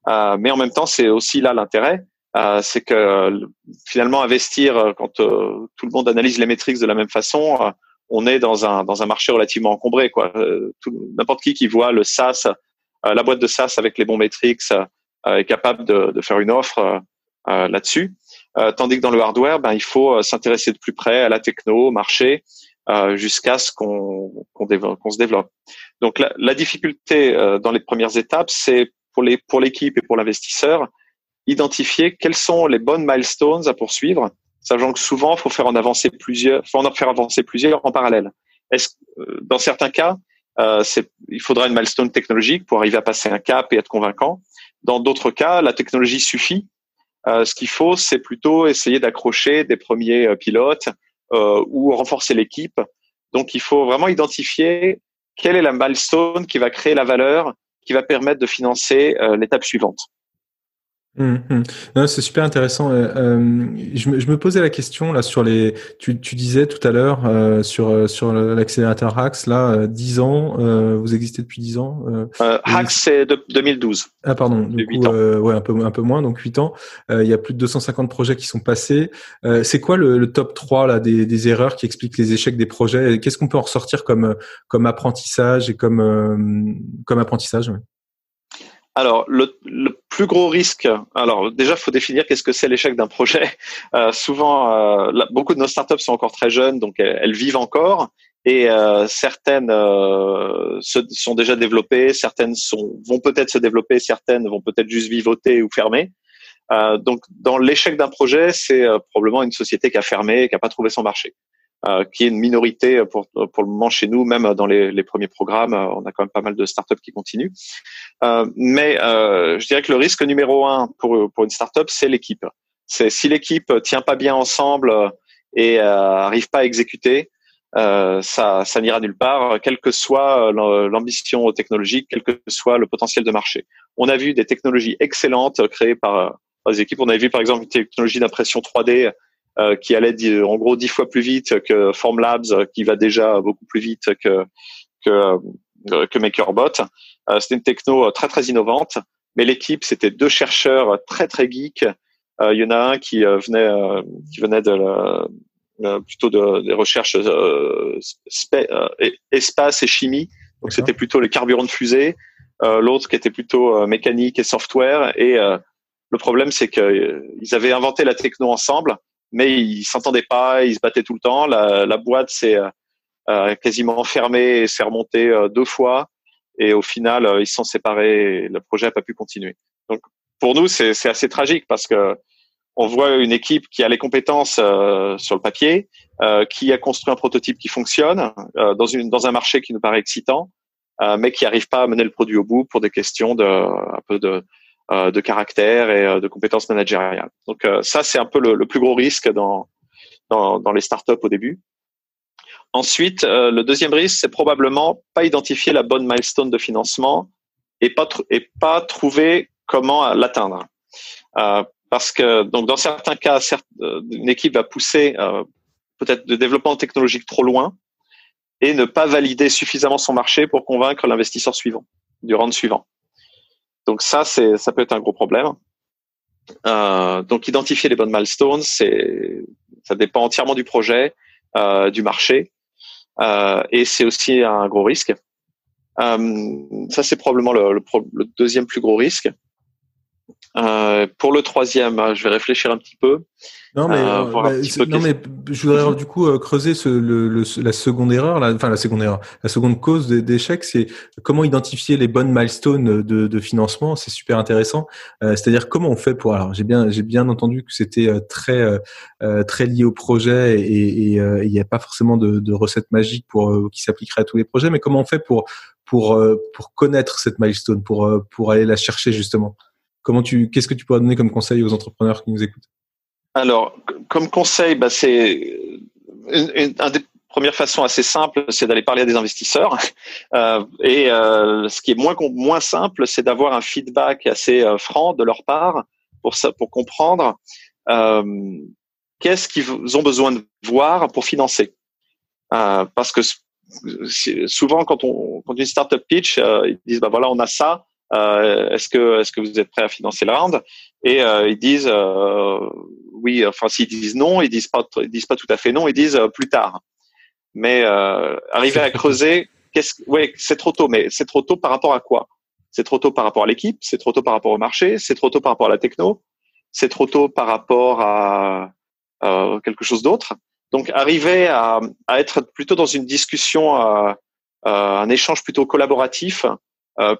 Euh, mais en même temps, c'est aussi là l'intérêt, euh, c'est que finalement investir quand tout le monde analyse les métriques de la même façon, on est dans un dans un marché relativement encombré. Quoi, n'importe qui qui voit le SaaS, la boîte de SaaS avec les bons métriques est capable de, de faire une offre là-dessus. Euh, tandis que dans le hardware, ben, il faut euh, s'intéresser de plus près à la techno, au marché, euh, jusqu'à ce qu'on se développe. Donc la, la difficulté dans les premières étapes, c'est pour pour l'équipe et pour l'investisseur, identifier quelles sont les bonnes milestones à poursuivre, sachant que souvent il faut faire en avancer plusieurs, faut en faire avancer plusieurs en parallèle. Est-ce dans certains cas, euh, il faudra une milestone technologique pour arriver à passer un cap et être convaincant. Dans d'autres cas, la technologie suffit ce qu'il faut, c'est plutôt essayer d'accrocher des premiers euh, pilotes euh, ou renforcer l'équipe. Donc, il faut vraiment identifier quelle est la milestone qui va créer la valeur, qui va permettre de financer l'étape suivante. Hum, hum. c'est super intéressant. Euh, euh, je, me, je, me, posais la question là sur les. Tu, tu disais tout à l'heure euh, sur euh, sur l'accélérateur Hax là, 10 ans. vous existez depuis 10 ans. Hax c'est de 2012. Ah pardon. Du coup, ouais, un peu un peu moins, donc 8 ans. Il y a plus de 250 projets qui sont passés. c'est quoi le, le, top 3 là des, des, erreurs qui expliquent les échecs des projets? Qu'est-ce qu'on peut en ressortir comme comme apprentissage et comme comme apprentissage alors, le, plus gros risque, alors déjà, il faut définir qu'est-ce que c'est l'échec d'un projet. Euh, souvent, euh, beaucoup de nos startups sont encore très jeunes, donc elles, vivent encore, et euh, certaines euh, sont déjà développées, certaines vont peut-être se développer, certaines vont peut-être juste vivoter ou fermer. Donc, dans l'échec d'un projet, c'est probablement une société qui a fermé, qui n'a pas trouvé son marché. Euh, qui est une minorité pour, pour le moment chez nous, même dans les, les premiers programmes, euh, on a quand même pas mal de startups qui continuent. Euh, mais euh, je dirais que le risque numéro un pour, pour une startup, c'est l'équipe. C'est si l'équipe tient pas bien ensemble et euh, arrive pas à exécuter, euh, ça, ça n'ira nulle part, quelle que soit l'ambition technologique, quel que soit le potentiel de marché. On a vu des technologies excellentes créées par, par des équipes. On a vu par exemple une technologie d'impression 3D euh, qui allait en gros dix fois plus vite que Formlabs, euh, qui va déjà beaucoup plus vite que que, euh, que MakerBot. c'était une techno très très innovante, mais l'équipe c'était deux chercheurs très très geeks. Il y en a un qui venait qui venait de la, plutôt de, des recherches espace et chimie. Donc c'était plutôt les carburants de fusée. L'autre qui était plutôt mécanique et software. Et le problème c'est qu'ils avaient inventé la techno ensemble, mais ils s'entendaient pas, ils se battaient tout le temps. La, la boîte s'est euh, euh quasiment fermée et s'est remontée euh, deux fois. Et au final, ils se sont séparés et le projet n'a pas pu continuer. Donc, pour nous, c'est assez tragique parce que on voit une équipe qui a les compétences euh, sur le papier, euh, qui a construit un prototype qui fonctionne euh, dans, une, dans un marché qui nous paraît excitant, mais qui n'arrive pas à mener le produit au bout pour des questions de un peu de de caractère et euh, de compétences managériales. Donc euh, ça, c'est un peu le, plus gros risque dans, dans, les startups au début. Ensuite, le deuxième risque, c'est probablement pas identifier la bonne milestone de financement et pas et pas trouver comment l'atteindre. Euh, parce que donc dans certains cas, une équipe va pousser euh, peut-être de développement technologique trop loin et ne pas valider suffisamment son marché pour convaincre l'investisseur suivant du round suivant. Donc ça, c'est ça peut être un gros problème. Euh, donc identifier les bonnes milestones, c'est ça dépend entièrement du projet, euh, du marché. et c'est aussi un gros risque. ça, c'est probablement le, le, deuxième plus gros risque. Euh, pour le troisième, hein, je vais réfléchir un petit peu. Non mais, euh, bah, non, mais je voudrais du coup euh, creuser ce, le, le, la seconde erreur, la, enfin la seconde erreur, la seconde cause d'échec, c'est comment identifier les bonnes milestones de, de financement. C'est super intéressant. Euh, C'est-à-dire comment on fait pour. Alors j'ai bien j'ai bien entendu que c'était très très lié au projet et il n'y a pas forcément de, de recette magique pour qui s'appliquerait à tous les projets, mais comment on fait pour pour pour connaître cette milestone, pour pour aller la chercher justement? Comment tu, qu'est-ce que tu pourrais donner comme conseil aux entrepreneurs qui nous écoutent? Alors, comme conseil, bah, c'est une, des premières façons assez simples, c'est d'aller parler à des investisseurs. Euh, et euh, ce qui est moins moins simple, c'est d'avoir un feedback assez euh, franc de leur part pour ça, pour comprendre qu'est-ce qu'ils ont besoin de voir pour financer. parce que souvent, quand on quand une startup pitch, ils disent bah voilà, on a ça, euh, est-ce que est-ce que vous êtes prêt à financer la round? Et euh, ils disent euh, oui. Enfin, s'ils disent non, ils disent pas ils disent pas tout à fait non. Ils disent plus tard. Mais arriver à creuser, qu'est-ce ouais, c'est trop tôt. Mais c'est trop tôt par rapport à quoi? C'est trop tôt par rapport à l'équipe. C'est trop tôt par rapport au marché. C'est trop tôt par rapport à la techno. C'est trop tôt par rapport à, quelque chose d'autre. Donc, arriver à, à, être plutôt dans une discussion, un échange plutôt collaboratif, euh,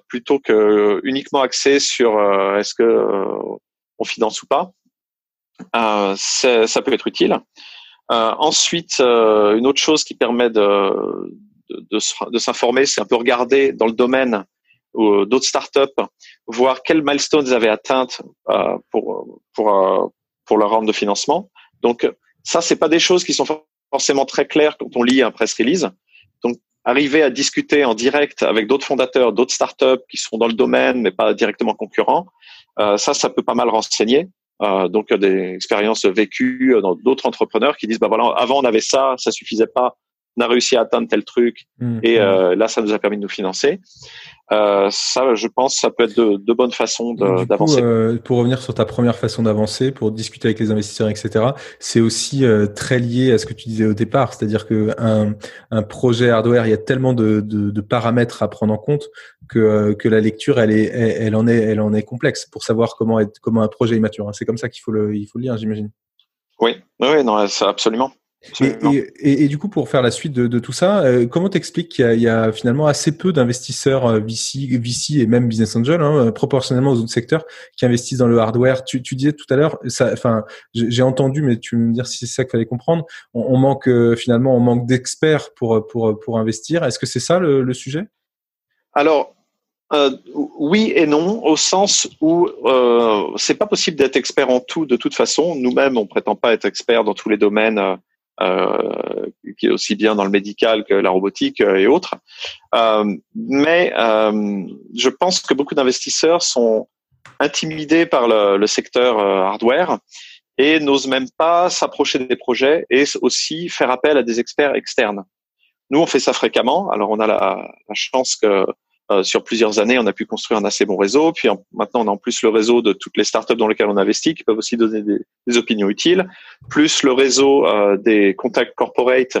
plutôt que uniquement axé sur euh, est-ce que euh, on finance ou pas. ça peut être utile. ensuite, une autre chose qui permet de, de, de, s'informer, c'est un peu regarder dans le domaine d'autres startups, voir quelles milestones ils avaient atteintes pour pour pour leur round de financement. Donc ça, c'est pas des choses qui sont forcément très claires quand on lit un press release. Arriver à discuter en direct avec d'autres fondateurs, d'autres startups qui sont dans le domaine mais pas directement concurrents, euh, ça, ça peut pas mal renseigner. Euh, donc des expériences vécues dans d'autres entrepreneurs qui disent bah voilà avant on avait ça, ça suffisait pas, on a réussi à atteindre tel truc mmh, et euh, là ça nous a permis de nous financer. Euh, ça, je pense, ça peut être de, de bonnes façons d'avancer. Euh, pour revenir sur ta première façon d'avancer, pour discuter avec les investisseurs, etc., c'est aussi euh, très lié à ce que tu disais au départ, c'est-à-dire que un, un, projet hardware, il y a tellement de, de, de paramètres à prendre en compte que, que la lecture, elle est, elle, en est, elle en est complexe pour savoir comment être, comment un projet est mature. C'est comme ça qu'il faut le, il faut le lire, j'imagine. Oui, oui, non, ça absolument. Et, et, du coup, pour faire la suite de, de tout ça, euh, comment t'expliques qu'il y, y, a finalement assez peu d'investisseurs euh, VC, VC et même business angel, hein, proportionnellement aux autres secteurs, qui investissent dans le hardware? Tu, tu disais tout à l'heure, enfin, j'ai entendu, mais tu me dire si c'est ça qu'il fallait comprendre. On, on manque euh, finalement, on manque d'experts pour pour pour investir. Est-ce que c'est ça le, le sujet? Alors, euh, oui et non, au sens où euh, c'est pas possible d'être expert en tout de toute façon. Nous-mêmes, on prétend pas être expert dans tous les domaines euh, qui est aussi bien dans le médical que la robotique euh, et autres. Euh, mais je pense que beaucoup d'investisseurs sont intimidés par le, le secteur hardware et n'osent même pas s'approcher des projets et aussi faire appel à des experts externes. Nous, on fait ça fréquemment. Alors, on a la, la chance que euh, sur plusieurs années, on a pu construire un assez bon réseau. Puis maintenant, on a en plus le réseau de toutes les startups dans lesquelles on investit, qui peuvent aussi donner des, des opinions utiles, plus le réseau euh, des contacts corporate,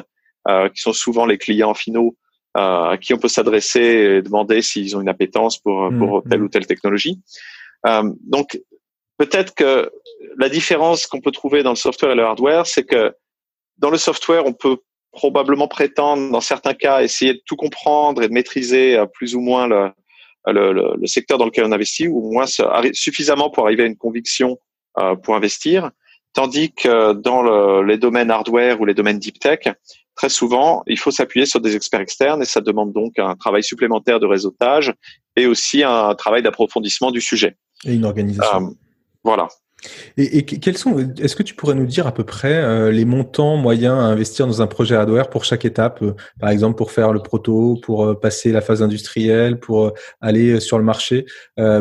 euh, qui sont souvent les clients finaux euh, à qui on peut s'adresser et demander s'ils ont une appétence pour, mmh, pour telle mmh. ou telle technologie. donc, peut-être que la différence qu'on peut trouver dans le software et le hardware, c'est que dans le software, on peut probablement prétendre, dans certains cas, essayer de tout comprendre et de maîtriser euh, plus ou moins le, le, le, secteur dans lequel on investit, ou au moins suffisamment pour arriver à une conviction euh, pour investir. Tandis que dans le, les domaines hardware ou les domaines deep tech, très souvent, il faut s'appuyer sur des experts externes et ça demande donc un travail supplémentaire de réseautage et aussi un travail d'approfondissement du sujet. Et une organisation. Euh, voilà. Et, quels sont Est-ce que tu pourrais nous dire à peu près euh, les montants moyens à investir dans un projet hardware pour chaque étape euh, Par exemple, pour faire le proto, pour euh, passer la phase industrielle, pour aller sur le marché.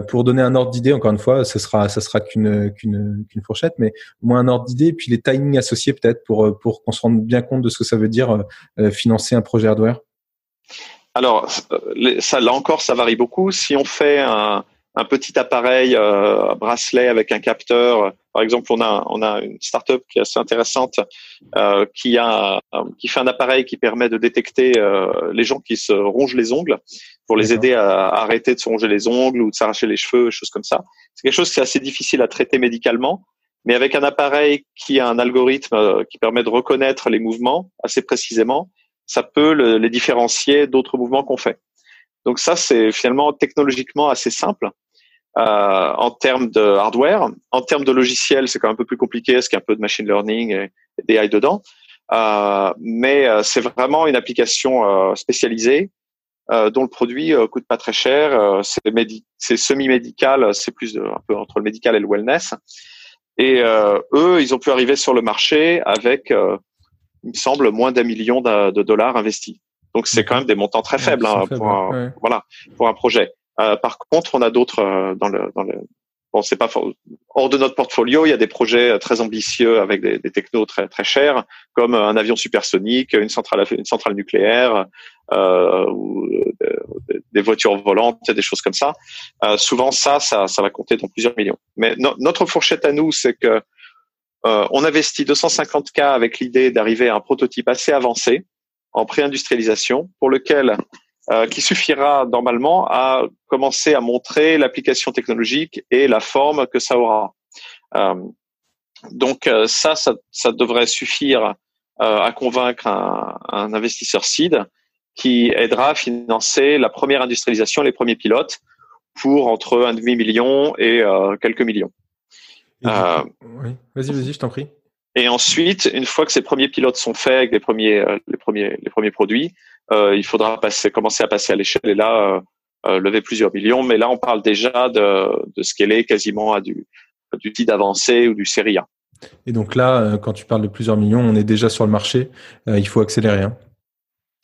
pour donner un ordre d'idée, encore une fois, ce sera ça sera qu'une qu'une qu'une fourchette, mais au moins un ordre d'idée, et puis les timings associés peut-être pour pour qu'on se rende bien compte de ce que ça veut dire financer un projet hardware? Alors, là encore, ça varie beaucoup. Si on fait un un petit appareil euh, bracelet avec un capteur. Par exemple, on a on a une startup qui est assez intéressante euh, qui a qui fait un appareil qui permet de détecter euh, les gens qui se rongent les ongles pour les aider à, arrêter de se ronger les ongles ou de s'arracher les cheveux, choses comme ça. C'est quelque chose qui est assez difficile à traiter médicalement, mais avec un appareil qui a un algorithme euh, qui permet de reconnaître les mouvements assez précisément, ça peut le, les différencier d'autres mouvements qu'on fait. Donc ça, c'est finalement technologiquement assez simple. Euh, en termes de hardware. En termes de logiciel, c'est quand même un peu plus compliqué, parce qu'il y a un peu de machine learning et, d'AI dedans. Euh, mais euh, c'est vraiment une application euh, spécialisée euh, dont le produit coûte pas très cher. c'est semi-médical, c'est plus de, un peu entre le médical et le wellness. Et eux, ils ont pu arriver sur le marché avec, il me semble, moins d'un million de, dollars investis. Donc c'est quand même des montants très faibles hein, pour, un, voilà, pour un projet. Euh, par contre, on a d'autres euh, dans le dans le bon, c'est pas hors de notre portfolio. Il y a des projets euh, très ambitieux avec des, des technos très très chers, comme un avion supersonique, une centrale une centrale nucléaire, euh, ou des voitures volantes, des choses comme ça. Euh, souvent, ça, ça, ça va compter dans plusieurs millions. Mais notre fourchette à nous, c'est que euh, on investit 250 k avec l'idée d'arriver à un prototype assez avancé en pré-industrialisation, pour lequel euh, qui suffira normalement à commencer à montrer l'application technologique et la forme que ça aura. Euh, donc euh, ça, ça, ça, devrait suffire à convaincre un, un, investisseur seed qui aidera à financer la première industrialisation, les premiers pilotes, pour entre un demi million et quelques millions. oui, vas-y, vas-y, je t'en prie. Et ensuite, une fois que ces premiers pilotes sont faits avec les premiers, les premiers, les premiers produits, euh, il faudra passer, commencer à passer à l'échelle et là euh, euh, lever plusieurs millions. Mais là, on parle déjà de, de scaler quasiment à du, du TID avancé ou du série A. Et donc là, quand tu parles de plusieurs millions, on est déjà sur le marché. il faut accélérer. Hein.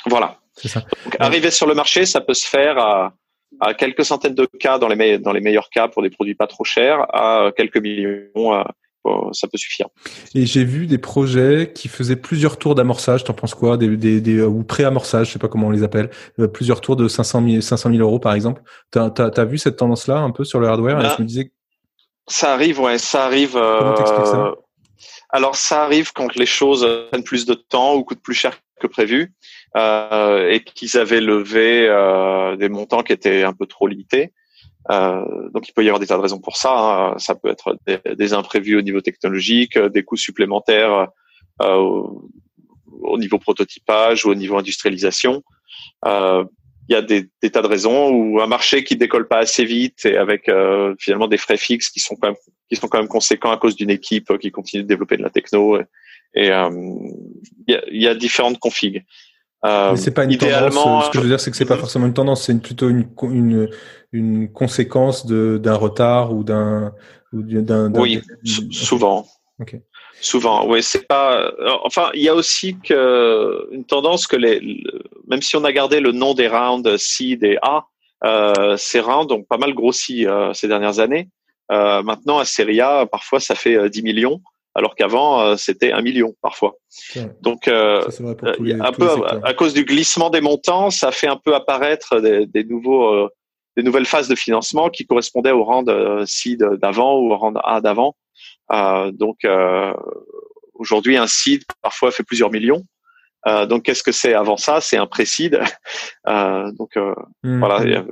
Voilà. Ça. Donc, arriver sur le marché, ça peut se faire à, à quelques centaines de cas dans les, dans les meilleurs cas pour des produits pas trop chers, à quelques millions ça peut suffire. Et j'ai vu des projets qui faisaient plusieurs tours d'amorçage. T'en penses quoi? Des, des, des, ou pré-amorçage, je sais pas comment on les appelle. Euh, plusieurs tours de 500 000, 500 000 euros par exemple. T'as as, vu cette tendance-là un peu sur le hardware? Ben, je me disais... Ça arrive, ouais, ça arrive. Comment t'expliques ça? euh, Alors ça arrive quand les choses prennent plus de temps ou coûtent plus cher que prévu euh, et qu'ils avaient levé euh, des montants qui étaient un peu trop limités. Euh, donc il peut y avoir des tas de raisons pour ça. Hein. Ça peut être des, imprévus au niveau technologique, euh, des coûts supplémentaires euh, au, niveau prototypage ou au niveau industrialisation. Euh, il y a des, des, tas de raisons ou un marché qui décolle pas assez vite et avec euh, finalement des frais fixes qui sont quand même qui sont quand même conséquents à cause d'une équipe qui continue de développer de la techno et il y, a, y, a, différentes configs. Euh, c'est pas une tendance. Ce que je veux dire, c'est que c'est pas forcément une tendance, c'est plutôt une, une, une conséquence d'un retard ou d'un. Oui, souvent. Souvent, oui, c'est pas. Enfin, il y a aussi que une tendance que les, même si on a gardé le nom des rounds C et A, euh, ces rounds ont pas mal grossi euh, ces dernières années. Euh, maintenant, à Serie A, parfois, ça fait 10 millions alors qu'avant euh, c'était un million parfois. Donc, euh, un peu à, cause du glissement des montants, ça fait un peu apparaître des, des nouveaux, euh, des nouvelles phases de financement qui correspondaient au rang de seed d'avant ou au rang A d'avant. donc aujourd'hui, un seed parfois fait plusieurs millions. Euh, donc, qu'est-ce que c'est avant ça? C'est un précide. Euh, donc, euh, mmh. voilà, il y a,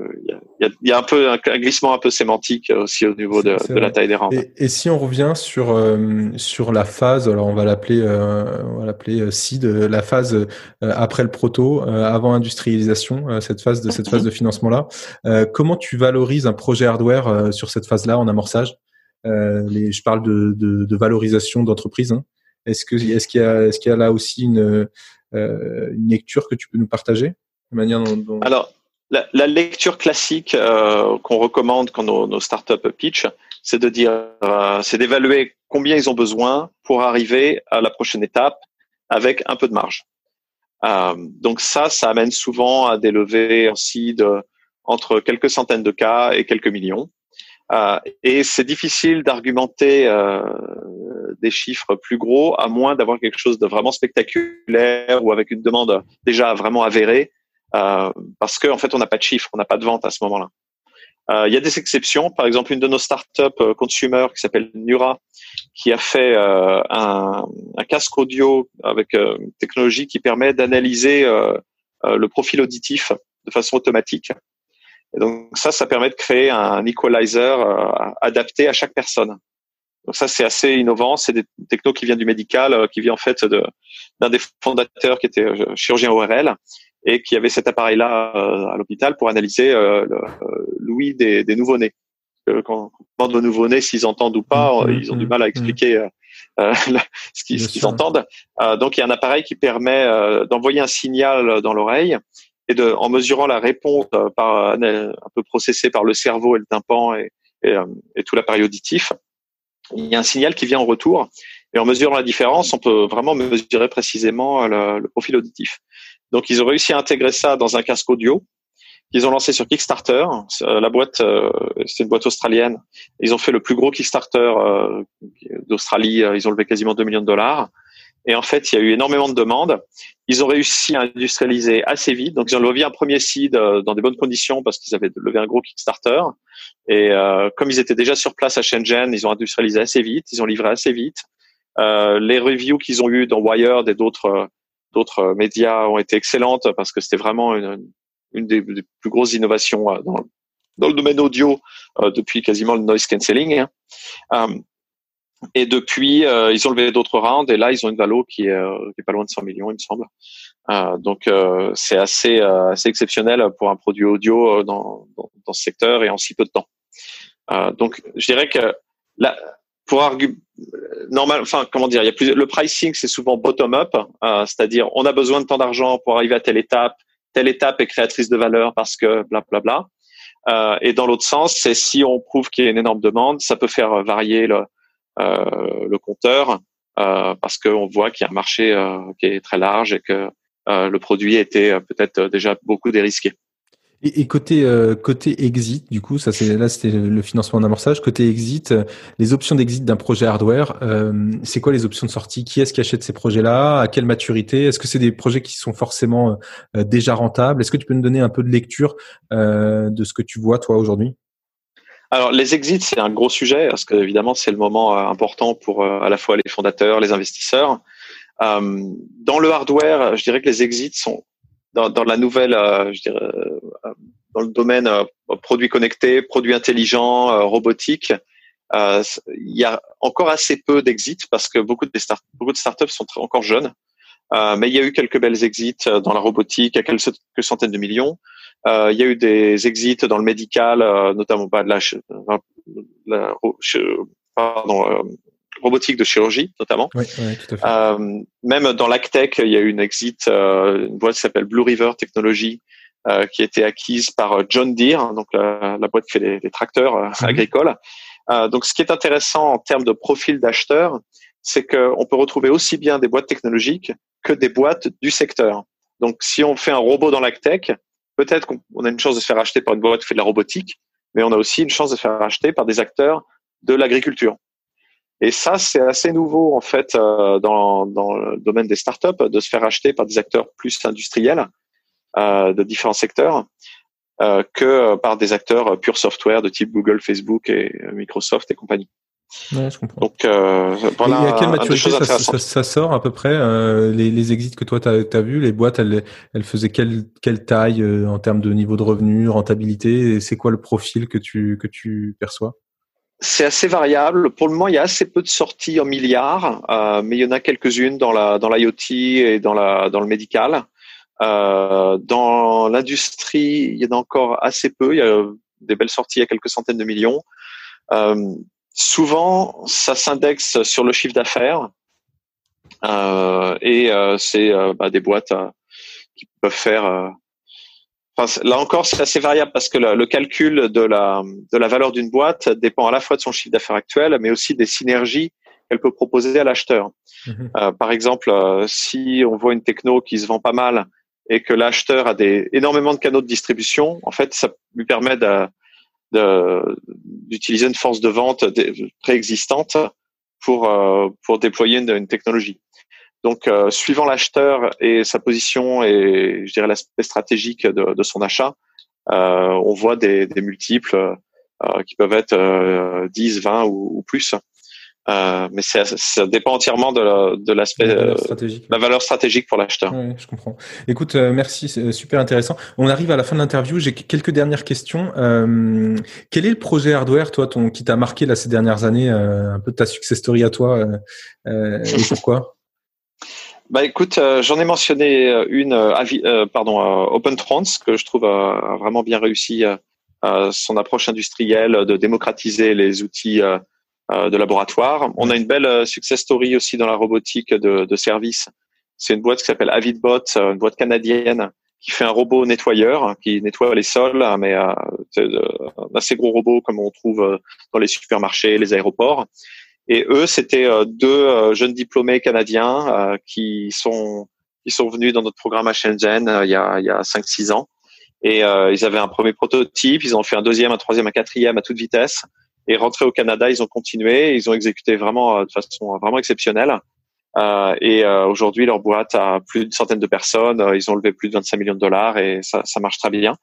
y, a, y a, un peu un, glissement un peu sémantique aussi au niveau de, de la taille des rangs. Et, et, si on revient sur euh, sur la phase, alors on va l'appeler euh, on va l'appeler seed, la phase après le proto, avant industrialisation, cette phase de cette phase de financement là. comment tu valorises un projet hardware sur cette phase-là en amorçage? Les, Je parle de, de, de valorisation d'entreprise. Hein. Est-ce que est-ce qu'il y a est-ce qu'il y a là aussi une euh, une lecture que tu peux nous partager Alors, la, lecture classique euh, qu'on recommande quand nos, nos startups pitch, c'est de dire, euh, c'est d'évaluer combien ils ont besoin pour arriver à la prochaine étape avec un peu de marge. Euh, donc ça, ça amène souvent à des levées aussi de entre quelques centaines de cas et quelques millions. Euh, et c'est difficile d'argumenter euh, des chiffres plus gros, à moins d'avoir quelque chose de vraiment spectaculaire ou avec une demande déjà vraiment avérée, euh, parce qu'en en fait, on n'a pas de chiffres, on n'a pas de vente à ce moment-là. Euh, il y a des exceptions. Par exemple, une de nos startups euh, consumer qui s'appelle Nura, qui a fait euh, un, casque audio avec une technologie qui permet d'analyser le profil auditif de façon automatique. Et donc ça, ça permet de créer un equalizer adapté à chaque personne. Donc ça, c'est assez innovant. C'est des technos qui viennent du médical, qui vient en fait d'un des fondateurs qui était chirurgien ORL et qui avait cet appareil-là euh, à l'hôpital pour analyser euh, l'ouïe des, des nouveau-nés. Quand on demande aux nouveau-nés s'ils entendent ou pas, mmh, ils ont du mmh, mal à mmh. expliquer euh, ce qu'ils entendent. donc il y a un appareil qui permet d'envoyer un signal dans l'oreille et de, en mesurant la réponse par un peu processée par le cerveau et le tympan et, et, et tout l'appareil auditif, il y a un signal qui vient en retour. Et en mesurant la différence, on peut vraiment mesurer précisément le, le profil auditif. Donc, ils ont réussi à intégrer ça dans un casque audio qu'ils ont lancé sur Kickstarter. Euh, la boîte, euh, c'est une boîte australienne. Ils ont fait le plus gros Kickstarter euh, d'Australie. Ils ont levé quasiment 2 millions de dollars. Et en fait, il y a eu énormément de demandes. Ils ont réussi à industrialiser assez vite. Donc, ils ont levé un premier seed dans des bonnes conditions parce qu'ils avaient levé un gros Kickstarter. Et comme ils étaient déjà sur place à Shenzhen, ils ont industrialisé assez vite. Ils ont livré assez vite. les reviews qu'ils ont eu dans Wired et d'autres d'autres euh, médias ont été excellentes parce que c'était vraiment une, une des, plus grosses innovations euh, dans, dans le domaine audio euh, depuis quasiment le noise cancelling. Hein. Et depuis, ils ont levé d'autres rounds et là, ils ont une valo qui est, qui est pas loin de 100 millions, il me semble. donc, c'est assez, assez exceptionnel pour un produit audio dans, dans, dans, ce secteur et en si peu de temps. donc, je dirais que la, pour normal, enfin comment dire, il y a plus le pricing c'est souvent bottom up, euh, c'est-à-dire on a besoin de tant d'argent pour arriver à telle étape, telle étape est créatrice de valeur parce que bla bla. Euh, et dans l'autre sens, c'est si on prouve qu'il y a une énorme demande, ça peut faire varier le euh, le compteur euh, parce qu'on voit qu'il y a un marché euh, qui est très large et que euh, le produit était peut-être déjà beaucoup dérisqué. Et, côté euh, côté exit, du coup, ça c'est là c'était le financement d'amorçage. Côté exit, euh, les options d'exit d'un projet hardware, euh, c'est quoi les options de sortie? Qui est-ce qui achète ces projets-là? À quelle maturité? Est-ce que c'est des projets qui sont forcément déjà rentables? Est-ce que tu peux nous donner un peu de lecture de ce que tu vois toi aujourd'hui? Alors les exits c'est un gros sujet parce que évidemment c'est le moment important pour à la fois les fondateurs, les investisseurs. dans le hardware, je dirais que les exits sont dans, dans la nouvelle, euh, je dirais, euh, dans le domaine euh, produits connectés, produits intelligents, robotique, il y a encore assez peu d'exits parce que beaucoup beaucoup de startups sont encore jeunes. Euh, mais il y a eu quelques belles exits dans la robotique à quelques, centaines de millions. Euh, il y a eu des exits dans le médical, notamment pas de la, la, pardon, robotique de chirurgie notamment. Oui, oui, tout à fait. Euh, même dans l'AgTech, il y a eu une exit, euh, une boîte qui s'appelle Blue River Technology, euh, qui a été acquise par euh, John Deere, hein, donc la, la boîte qui fait des, des tracteurs euh, mhm. agricoles. donc, ce qui est intéressant en termes de profil d'acheteur, c'est qu'on peut retrouver aussi bien des boîtes technologiques que des boîtes du secteur. Donc, si on fait un robot dans l'AgTech, peut-être qu'on a une chance de se faire acheter par une boîte qui fait de la robotique, mais on a aussi une chance de se faire acheter par des acteurs de l'agriculture. Et ça, c'est assez nouveau en fait euh, dans, dans, le domaine des startups de se faire acheter par des acteurs plus industriels euh, de différents secteurs euh, que par des acteurs pure software de type Google, Facebook et Microsoft et compagnie. Ouais, je comprends. Donc, euh, voilà. Et à quelle maturité ça, ça, ça, sort à peu près euh, les, les, exits que toi tu as, as vu Les boîtes, elles, elles faisaient quelle, quelle taille euh, en termes de niveau de revenu, rentabilité C'est quoi le profil que tu, que tu perçois? C'est assez variable. Pour le moment, il y a assez peu de sorties en milliards, euh, mais il y en a quelques-unes dans la dans l'IoT et dans la dans le médical. Euh, dans l'industrie, il y en a encore assez peu. Il y a des belles sorties à quelques centaines de millions. Euh, souvent, ça s'indexe sur le chiffre d'affaires euh, et euh, c'est euh, bah, des boîtes qui peuvent faire là encore, c'est assez variable parce que le, calcul de la, de la valeur d'une boîte dépend à la fois de son chiffre d'affaires actuel, mais aussi des synergies qu'elle peut proposer à l'acheteur. Mhm. Euh, par exemple, euh, si on voit une techno qui se vend pas mal et que l'acheteur a des, énormément de canaux de distribution, en fait, ça lui permet d'utiliser une force de vente préexistante pour, euh, pour déployer une technologie. Donc, euh, suivant l'acheteur et sa position et je dirais l'aspect stratégique de, son achat, on voit des, multiples qui peuvent être 10, 20 ou, ou plus. Euh, mais ça, ça dépend entièrement de l'aspect la, euh, la, valeur stratégique pour l'acheteur. Oui, je comprends. Écoute, euh, merci, c'est super intéressant. On arrive à la fin de l'interview. J'ai quelques dernières questions. Euh, quel est le projet hardware, toi, ton, qui t'a marqué là ces dernières années, un peu de ta success story à toi, et pourquoi? Bah écoute, j'en ai mentionné une, pardon, OpenTrans que je trouve vraiment bien réussi. son approche industrielle de démocratiser les outils euh, de laboratoire. On a une belle euh, success story aussi dans la robotique de, de service. C'est une boîte qui s'appelle Avidbot, euh, une boîte canadienne qui fait un robot nettoyeur hein, qui nettoie les sols, hein, mais euh, un assez gros robot comme on trouve dans les supermarchés, les aéroports. Et eux, c'était deux jeunes diplômés canadiens qui sont qui sont venus dans notre programme à Shenzhen il y a il y a cinq six ans. Et ils avaient un premier prototype, ils ont fait un deuxième, un troisième, un quatrième à toute vitesse. Et rentrés au Canada, ils ont continué, ils ont exécuté vraiment euh, de façon vraiment exceptionnelle. Euh, et euh, aujourd'hui, leur boîte a plus d'une centaine de personnes. Euh, ils ont levé plus de 25 millions de dollars et ça, ça marche très bien.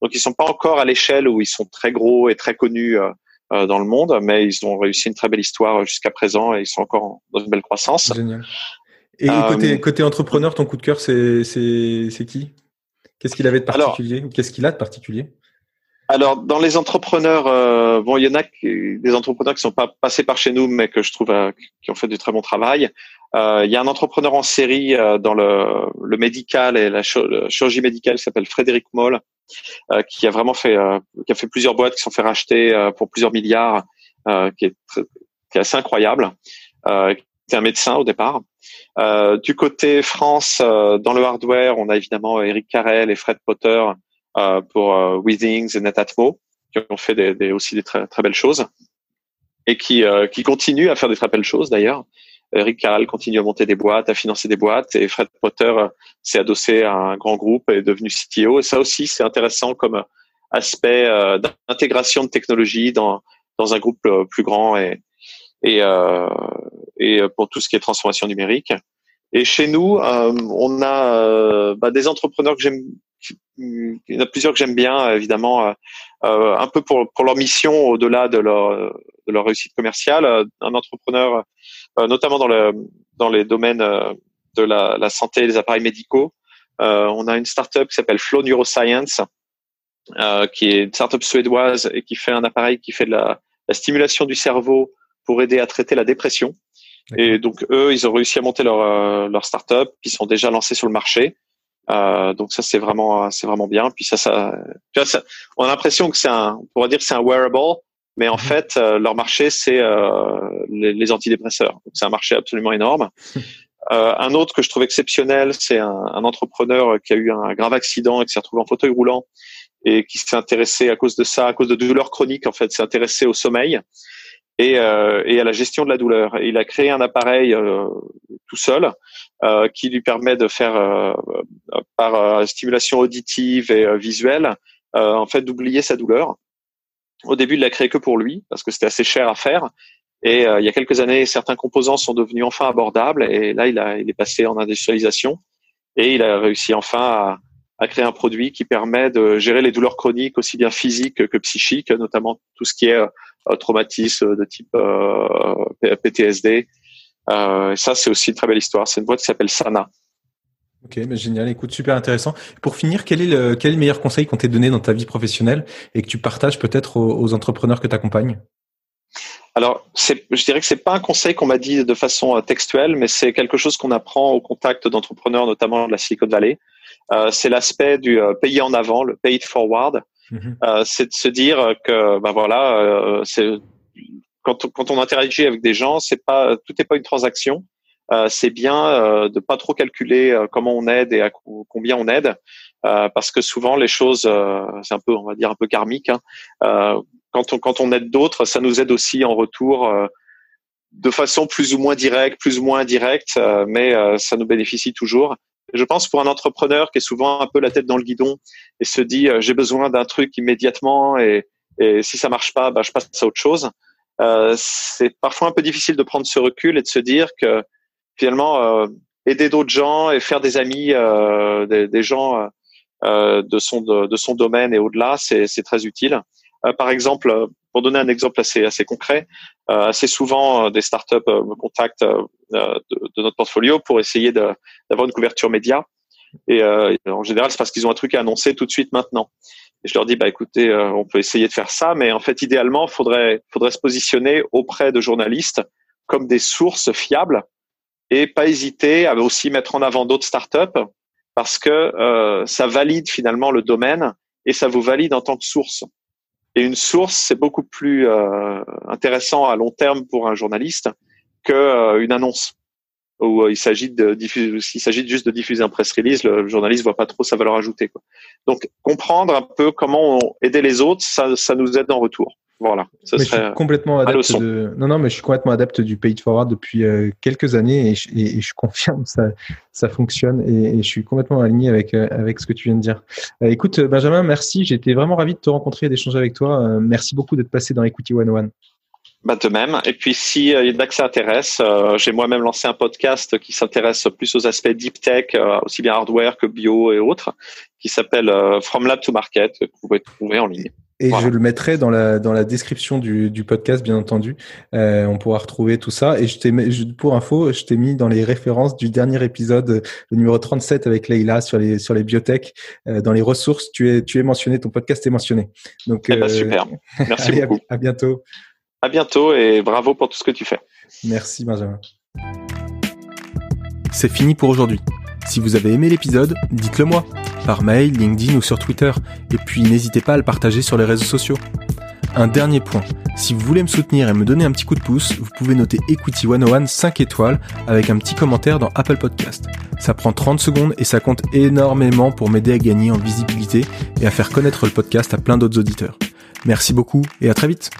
Donc, ils sont pas encore à l'échelle où ils sont très gros et très connus euh, dans le monde, mais ils ont réussi une très belle histoire jusqu'à présent et ils sont encore dans une belle croissance. Génial. Et côté, côté entrepreneur, ton coup de cœur, c'est qui? Qu'est-ce qu'il avait de particulier? Ou qu'est-ce qu'il a de particulier? Alors, dans les entrepreneurs, euh, bon, il y en a des entrepreneurs qui sont pas passés par chez nous, mais que je trouve euh, qui ont fait du très bon travail. Euh, il y a un entrepreneur en série euh, dans le, le, médical et la chirurgie médicale qui s'appelle Frédéric Moll, euh, qui a vraiment fait, qui a fait plusieurs boîtes qui sont fait racheter pour plusieurs milliards, qui est, qui, est assez incroyable. C'est un médecin au départ. du côté France, dans le hardware, on a évidemment Eric Carrel et Fred Potter euh, pour euh, Withings et Netatmo, qui ont fait des, des, aussi des très, très belles choses et qui, euh, qui continuent à faire des très belles choses d'ailleurs. Eric Carral continue à monter des boîtes, à financer des boîtes, et Fred Potter s'est adossé à un grand groupe et est devenu CTO. Et ça aussi, c'est intéressant comme aspect d'intégration de technologie dans, dans un groupe plus grand et, et, euh, et pour tout ce qui est transformation numérique. Et chez nous, on a bah, des entrepreneurs que j'aime il y en a plusieurs que j'aime bien, évidemment, euh, euh, un peu pour, pour leur mission au-delà de leur, de leur réussite commerciale. Un entrepreneur, euh, notamment dans, le, dans les domaines de la, la santé et des appareils médicaux. on a une startup qui s'appelle Flow Neuroscience, qui est une startup suédoise et qui fait un appareil qui fait de la, la stimulation du cerveau pour aider à traiter la dépression. Et donc eux, ils ont réussi à monter leur, leur startup, qui sont déjà lancés sur le marché. Euh, donc ça c'est vraiment c'est vraiment bien. Puis ça, ça, ça on a l'impression que c'est un, on pourrait dire que c'est un wearable, mais en mhm. fait euh, leur marché c'est euh, les, les, antidépresseurs. Donc c'est un marché absolument énorme. Euh, un autre que je trouve exceptionnel, c'est un, un, entrepreneur qui a eu un grave accident et qui s'est retrouvé en fauteuil roulant et qui s'est intéressé à cause de ça, à cause de douleurs chroniques en fait, s'est intéressé au sommeil et, euh, et, à la gestion de la douleur. il a créé un appareil euh, tout seul euh, qui lui permet de faire euh, par euh, stimulation auditive et visuelle, en fait, d'oublier sa douleur. Au début, il l'a créé que pour lui parce que c'était assez cher à faire. Et il y a quelques années, certains composants sont devenus enfin abordables. Et là, il, a, il est passé en industrialisation et il a réussi enfin à, à créer un produit qui permet de gérer les douleurs chroniques aussi bien physiques que psychiques, notamment tout ce qui est euh, traumatisme de type euh, PTSD. Euh, ça, c'est aussi une très belle histoire. C'est une boîte qui s'appelle Sana. Ok, mais génial. Écoute, super intéressant. Pour finir, quel est le, quel est le meilleur conseil qu'on t'ait donné dans ta vie professionnelle et que tu partages peut-être aux, entrepreneurs que tu accompagnes alors, je dirais que c'est pas un conseil qu'on m'a dit de façon textuelle, mais c'est quelque chose qu'on apprend au contact d'entrepreneurs, notamment de la Silicon Valley. Euh, c'est l'aspect du euh, payer en avant, le pay it forward. Mhm. Euh, c'est de se dire que, ben voilà, c'est quand, quand on interagit avec des gens, c'est pas tout n'est pas une transaction. Euh, c'est bien euh, de pas trop calculer comment on aide et à combien on aide, euh, parce que souvent les choses, c'est un peu, on va dire, un peu karmique. Hein. quand on quand on aide d'autres, ça nous aide aussi en retour de façon plus ou moins directe, plus ou moins indirecte, mais ça nous bénéficie toujours. Je pense pour un entrepreneur qui est souvent un peu la tête dans le guidon et se dit euh, j'ai besoin d'un truc immédiatement et, si ça marche pas, bah, je passe à autre chose. Euh, c'est parfois un peu difficile de prendre ce recul et de se dire que finalement euh, aider d'autres gens et faire des amis, des, gens de son de, son domaine et au-delà, c'est très utile. Par exemple, pour donner un exemple assez assez concret, assez souvent des startups me contactent de, de, notre portfolio pour essayer d'avoir une couverture média. Et en général, c'est parce qu'ils ont un truc à annoncer tout de suite maintenant. Et je leur dis, bah écoutez, on peut essayer de faire ça, mais en fait, idéalement, faudrait faudrait se positionner auprès de journalistes comme des sources fiables et pas hésiter à aussi mettre en avant d'autres startups parce que euh, ça valide finalement le domaine et ça vous valide en tant que source. Et une source, c'est beaucoup plus euh, intéressant à long terme pour un journaliste que euh, une annonce où il s'agit de diffuser, s'il s'agit juste de diffuser un press release, le journaliste voit pas trop sa valeur ajoutée. Quoi. Donc comprendre un peu comment aider les autres, ça, ça nous aide en retour. Voilà. Je suis complètement adepte de. Non, non, mais je suis complètement adepte du pay forward depuis euh, quelques années et je, et, je confirme ça, ça fonctionne et, je suis complètement aligné avec euh, avec ce que tu viens de dire. Euh, écoute, Benjamin, merci. J'étais vraiment ravi de te rencontrer et d'échanger avec toi. merci beaucoup d'être passé dans Equity 101. Bah de même. Et puis, si il y en a que ça intéresse, j'ai moi-même lancé un podcast qui s'intéresse plus aux aspects deep tech, aussi bien hardware que bio et autres, qui s'appelle From Lab to Market, que vous pouvez trouver en ligne. Et je le mettrai dans la dans la description du, du podcast, bien entendu. Euh, on pourra retrouver tout ça. Et je t'ai pour info, je t'ai mis dans les références du dernier épisode, le numéro 37 avec Leïla sur les sur les biotech. Euh, dans les ressources, tu es tu es mentionné, ton podcast est mentionné. Donc eh ben, euh, super. Merci beaucoup. À, à bientôt. À bientôt et bravo pour tout ce que tu fais. Merci Benjamin. C'est fini pour aujourd'hui. Si vous avez aimé l'épisode, dites-le moi par mail, LinkedIn ou sur Twitter, et puis n'hésitez pas à le partager sur les réseaux sociaux. Un dernier point, si vous voulez me soutenir et me donner un petit coup de pouce, vous pouvez noter Equity 101 5 étoiles avec un petit commentaire dans Apple Podcast. Ça prend 30 secondes et ça compte énormément pour m'aider à gagner en visibilité et à faire connaître le podcast à plein d'autres auditeurs. Merci beaucoup et à très vite